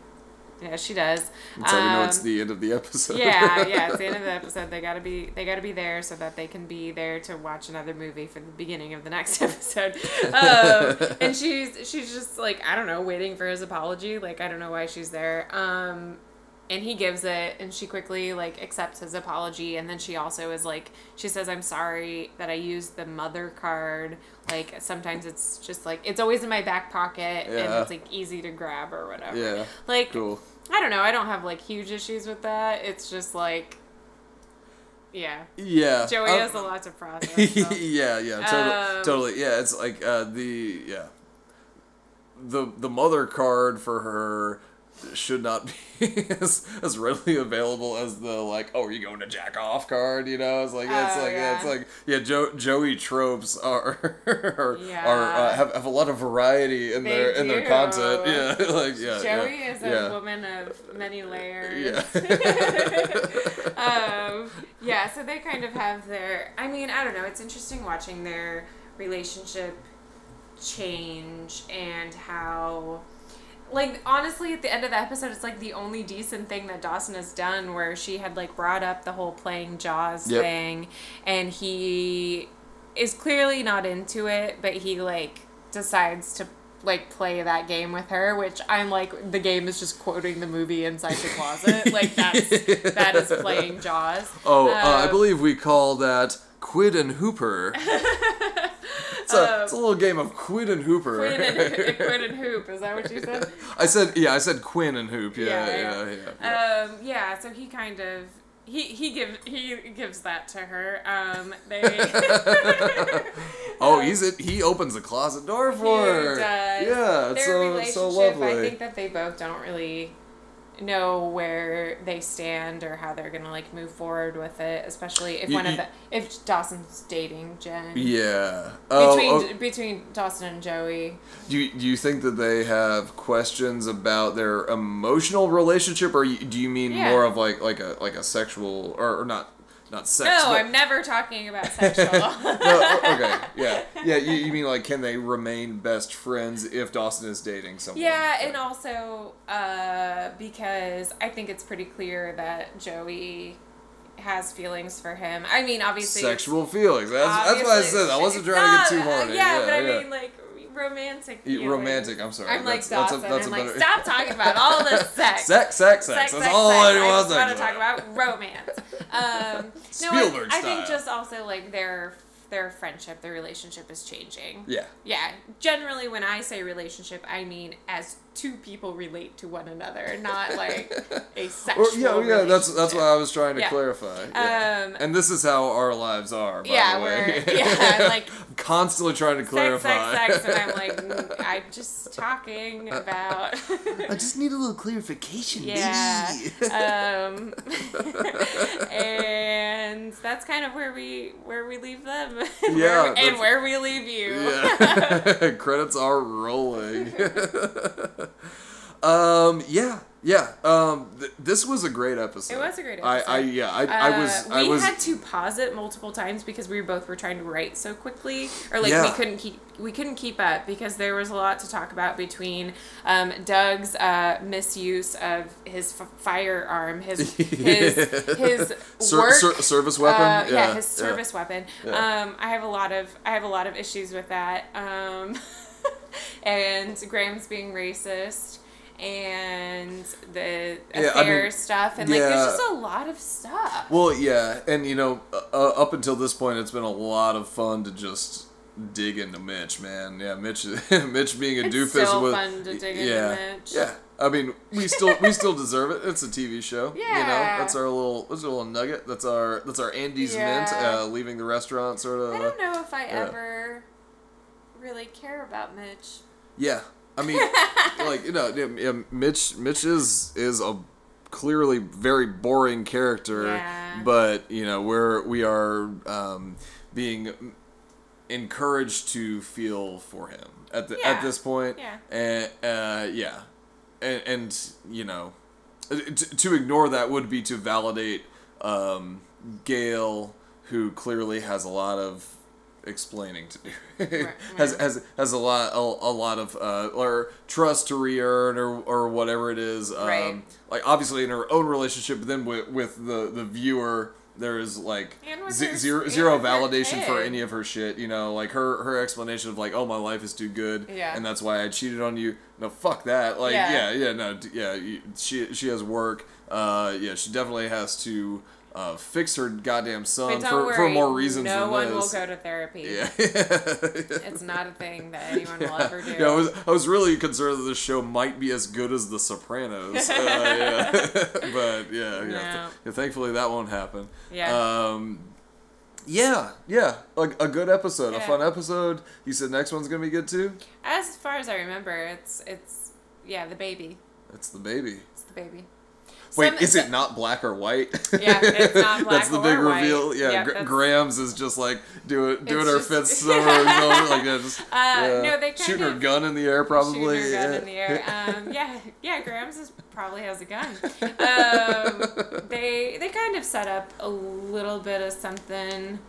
as she does. That's how we know it's Um, the end of the episode. yeah, yeah, it's the end of the [laughs] episode. They gotta be they gotta be there so that they can be there to watch another movie for the beginning of the next [laughs] episode. Um, and she's she's just like I don't know, waiting for his apology. Like I don't know why she's there. Um, and he gives it, and she quickly like accepts his apology. And then she also is like she says, "I'm sorry that I used the mother card. Like sometimes it's just like it's always in my back pocket, and it's like easy to grab or whatever. Yeah. Like Cool. I don't know. I don't have like huge issues with that. It's just like, yeah, Yeah. Joey um, has a lot to process. [laughs] so. yeah, yeah, totally, Um, totally. Yeah, it's like uh, the yeah, the the mother card for her should not be [laughs] as, as readily available as the like oh are you going to jack off card you know it's like it's Oh, like yeah. it's like yeah jo- Joey tropes are [laughs] are, Yeah. are uh, have, have a lot of variety in They their in their content [laughs] yeah like yeah Joey yeah, is a yeah. woman of many layers. yeah um, yeah, so they kind of have their. I mean, I don't know. It's interesting watching their relationship change and how. Like honestly, at the end of the episode, it's like the only decent thing that Dawson has done, where she had like brought up the whole playing Jaws Yep. thing, and he is clearly not into it, but he like decides to like play that game with her, which I'm like the game is just quoting the movie inside the closet. like that's that is playing [laughs] Jaws. Oh, uh, I Um, believe we call that Quint and Hooper. [laughs] it's, a, it's a little game of Quint and Hooper. Quint and, [laughs] Quint and Hoop, is that what you said? [laughs] I said, yeah, I said Quint and Hoop. Yeah, Yeah, yeah, yeah. yeah. Um, yeah, so he kind of he he gives he gives that to her. Um, they oh, he's it. He opens the closet door for He her. does. Yeah, it's their so so lovely. I think that they both don't really know where they stand or how they're gonna like move forward with it, especially if You- one of the if Dawson's dating Jen. yeah. Oh, Between oh, between Dawson and Joey. do you, do you think that they have questions about their emotional relationship, or do you mean Yeah. more of like like a like a sexual or, or not not sex? No, but- I'm never talking about [laughs] sexual. no, okay, yeah, yeah. You, you mean like can they remain best friends if Dawson is dating someone? Yeah, and also uh, because I think it's pretty clear that Joey has feelings for him. I mean, obviously, sexual feelings. That's, that's what I said. I wasn't trying to get too horny. Yeah, yeah, but I yeah. mean, like romantic. Feelings. romantic, I'm sorry. I'm like That's- that's a- that's I'm like, better- stop talking about all this [laughs] sex. sex, sex, sex. That's all sex. I I want to talk about. romance. Um, no, Spielberg I, I think just also like their their friendship, their relationship is changing. Yeah. Yeah, generally when I say relationship, I mean as two people relate to one another, [laughs] not like a sexual. Or, yeah, yeah. That's that's what I was trying to Yeah. clarify. Yeah. Um, and this is how our lives are. By Yeah, the way. we're- [laughs] yeah, I'm like- I'm constantly trying to Sex, clarify. sex, sex, and I'm [laughs] like, mm, I'm just talking about. I just need a little clarification, Yeah. baby. um, and that's kind of where we where we leave them. Yeah, and where we leave you. Yeah. Credits are rolling. [laughs] um, yeah, yeah. Um, th- this was a great episode. It was a great episode. I, I yeah, I, I was, Uh, I we was. had to pause it multiple times because we both were trying to write so quickly, or like we couldn't keep we couldn't keep up because there was a lot to talk about between um, Doug's uh, misuse of his f- firearm, his [laughs] his his [laughs] Ser- work. ser- service weapon. Uh, yeah, yeah, his service weapon. Yeah. Um, I have a lot of I have a lot of issues with that. Um, [laughs] and Grams' being racist and the Yeah, I affair mean, stuff and like there's just a lot of stuff. Well, yeah, and you know, uh, up until this point, it's been a lot of fun to just dig into Mitch, man. Yeah, Mitch, [laughs] Mitch being a It's doofus with fun to dig into yeah, Mitch. yeah. I mean, we still we still deserve it. It's a TV show. You know, Yeah. that's our little that's our little nugget. That's our that's our Andes mint. Uh, leaving the restaurant, sort of. I don't know if I yeah. ever really care about Mitch. Yeah, I mean, [laughs] like you know, yeah, Mitch Mitch is is a clearly very boring character, Yeah. but you know we're we are um, being encouraged to feel for him at the Yeah. at this point. Yeah. And uh, yeah, and, and you know, to, to ignore that would be to validate um, Gale, who clearly has a lot of explaining to do. [laughs] Right, has right. has has a lot a, a lot of uh, or trust to re-earn or or whatever it is. Um, Right. Like obviously in her own relationship, but then with with the the viewer. There is like her- zero zero validation for any of her shit. You know, like her her explanation of like, oh, my life is too good, Yeah. and that's why I cheated on you. No, fuck that. Like, yeah, Yeah. yeah, no, yeah. She she has work. Uh, yeah, she definitely has to uh, fix her goddamn son for, worry, for more reasons no than one this. will go to therapy. yeah. [laughs] It's not a thing that anyone will ever do. [laughs] Yeah, I was, I was really concerned that this show might be as good as The Sopranos. [laughs] Uh, yeah. but yeah, yeah, No. yeah. Thankfully, that won't happen. Yeah. Um, yeah, yeah. Like a good episode, a fun episode. You said next one's gonna be good too. As far as I remember, it's it's yeah the baby. It's the baby. It's the baby. Wait, Some- is it not black or white? Yeah, it's not [laughs] black That's the big reveal. Yeah, Yeah, Gra- that's- Grams is just like doing doing her just- fifth [laughs] summer, you know, like yeah, just Uh, yeah. no, they shooting her gun in the air, probably. Shooting her gun yeah. in the air. [laughs] Um, yeah, yeah. Grams is, probably has a gun. Um, they they kind of set up a little bit of something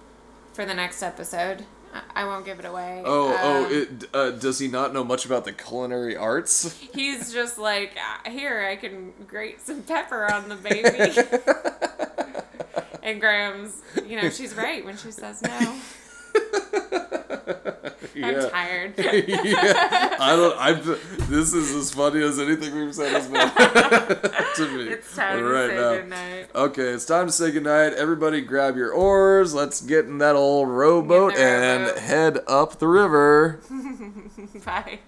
for the next episode. I, won't give it away. Oh, oh! Um, It, uh, does he not know much about the culinary arts? [laughs] He's just like, "Ah, here, I can grate some pepper on the baby. [laughs] and Grams', you know, she's right when she says no. [laughs] [laughs] I'm tired. [laughs] yeah, I don't. I'm. This is as funny as anything we've said has been [laughs] to me It's time right to say now. goodnight. Okay, it's time to say goodnight. Everybody, grab your oars. Let's get in that old rowboat Get in the and rowboat. head up the river. Bye.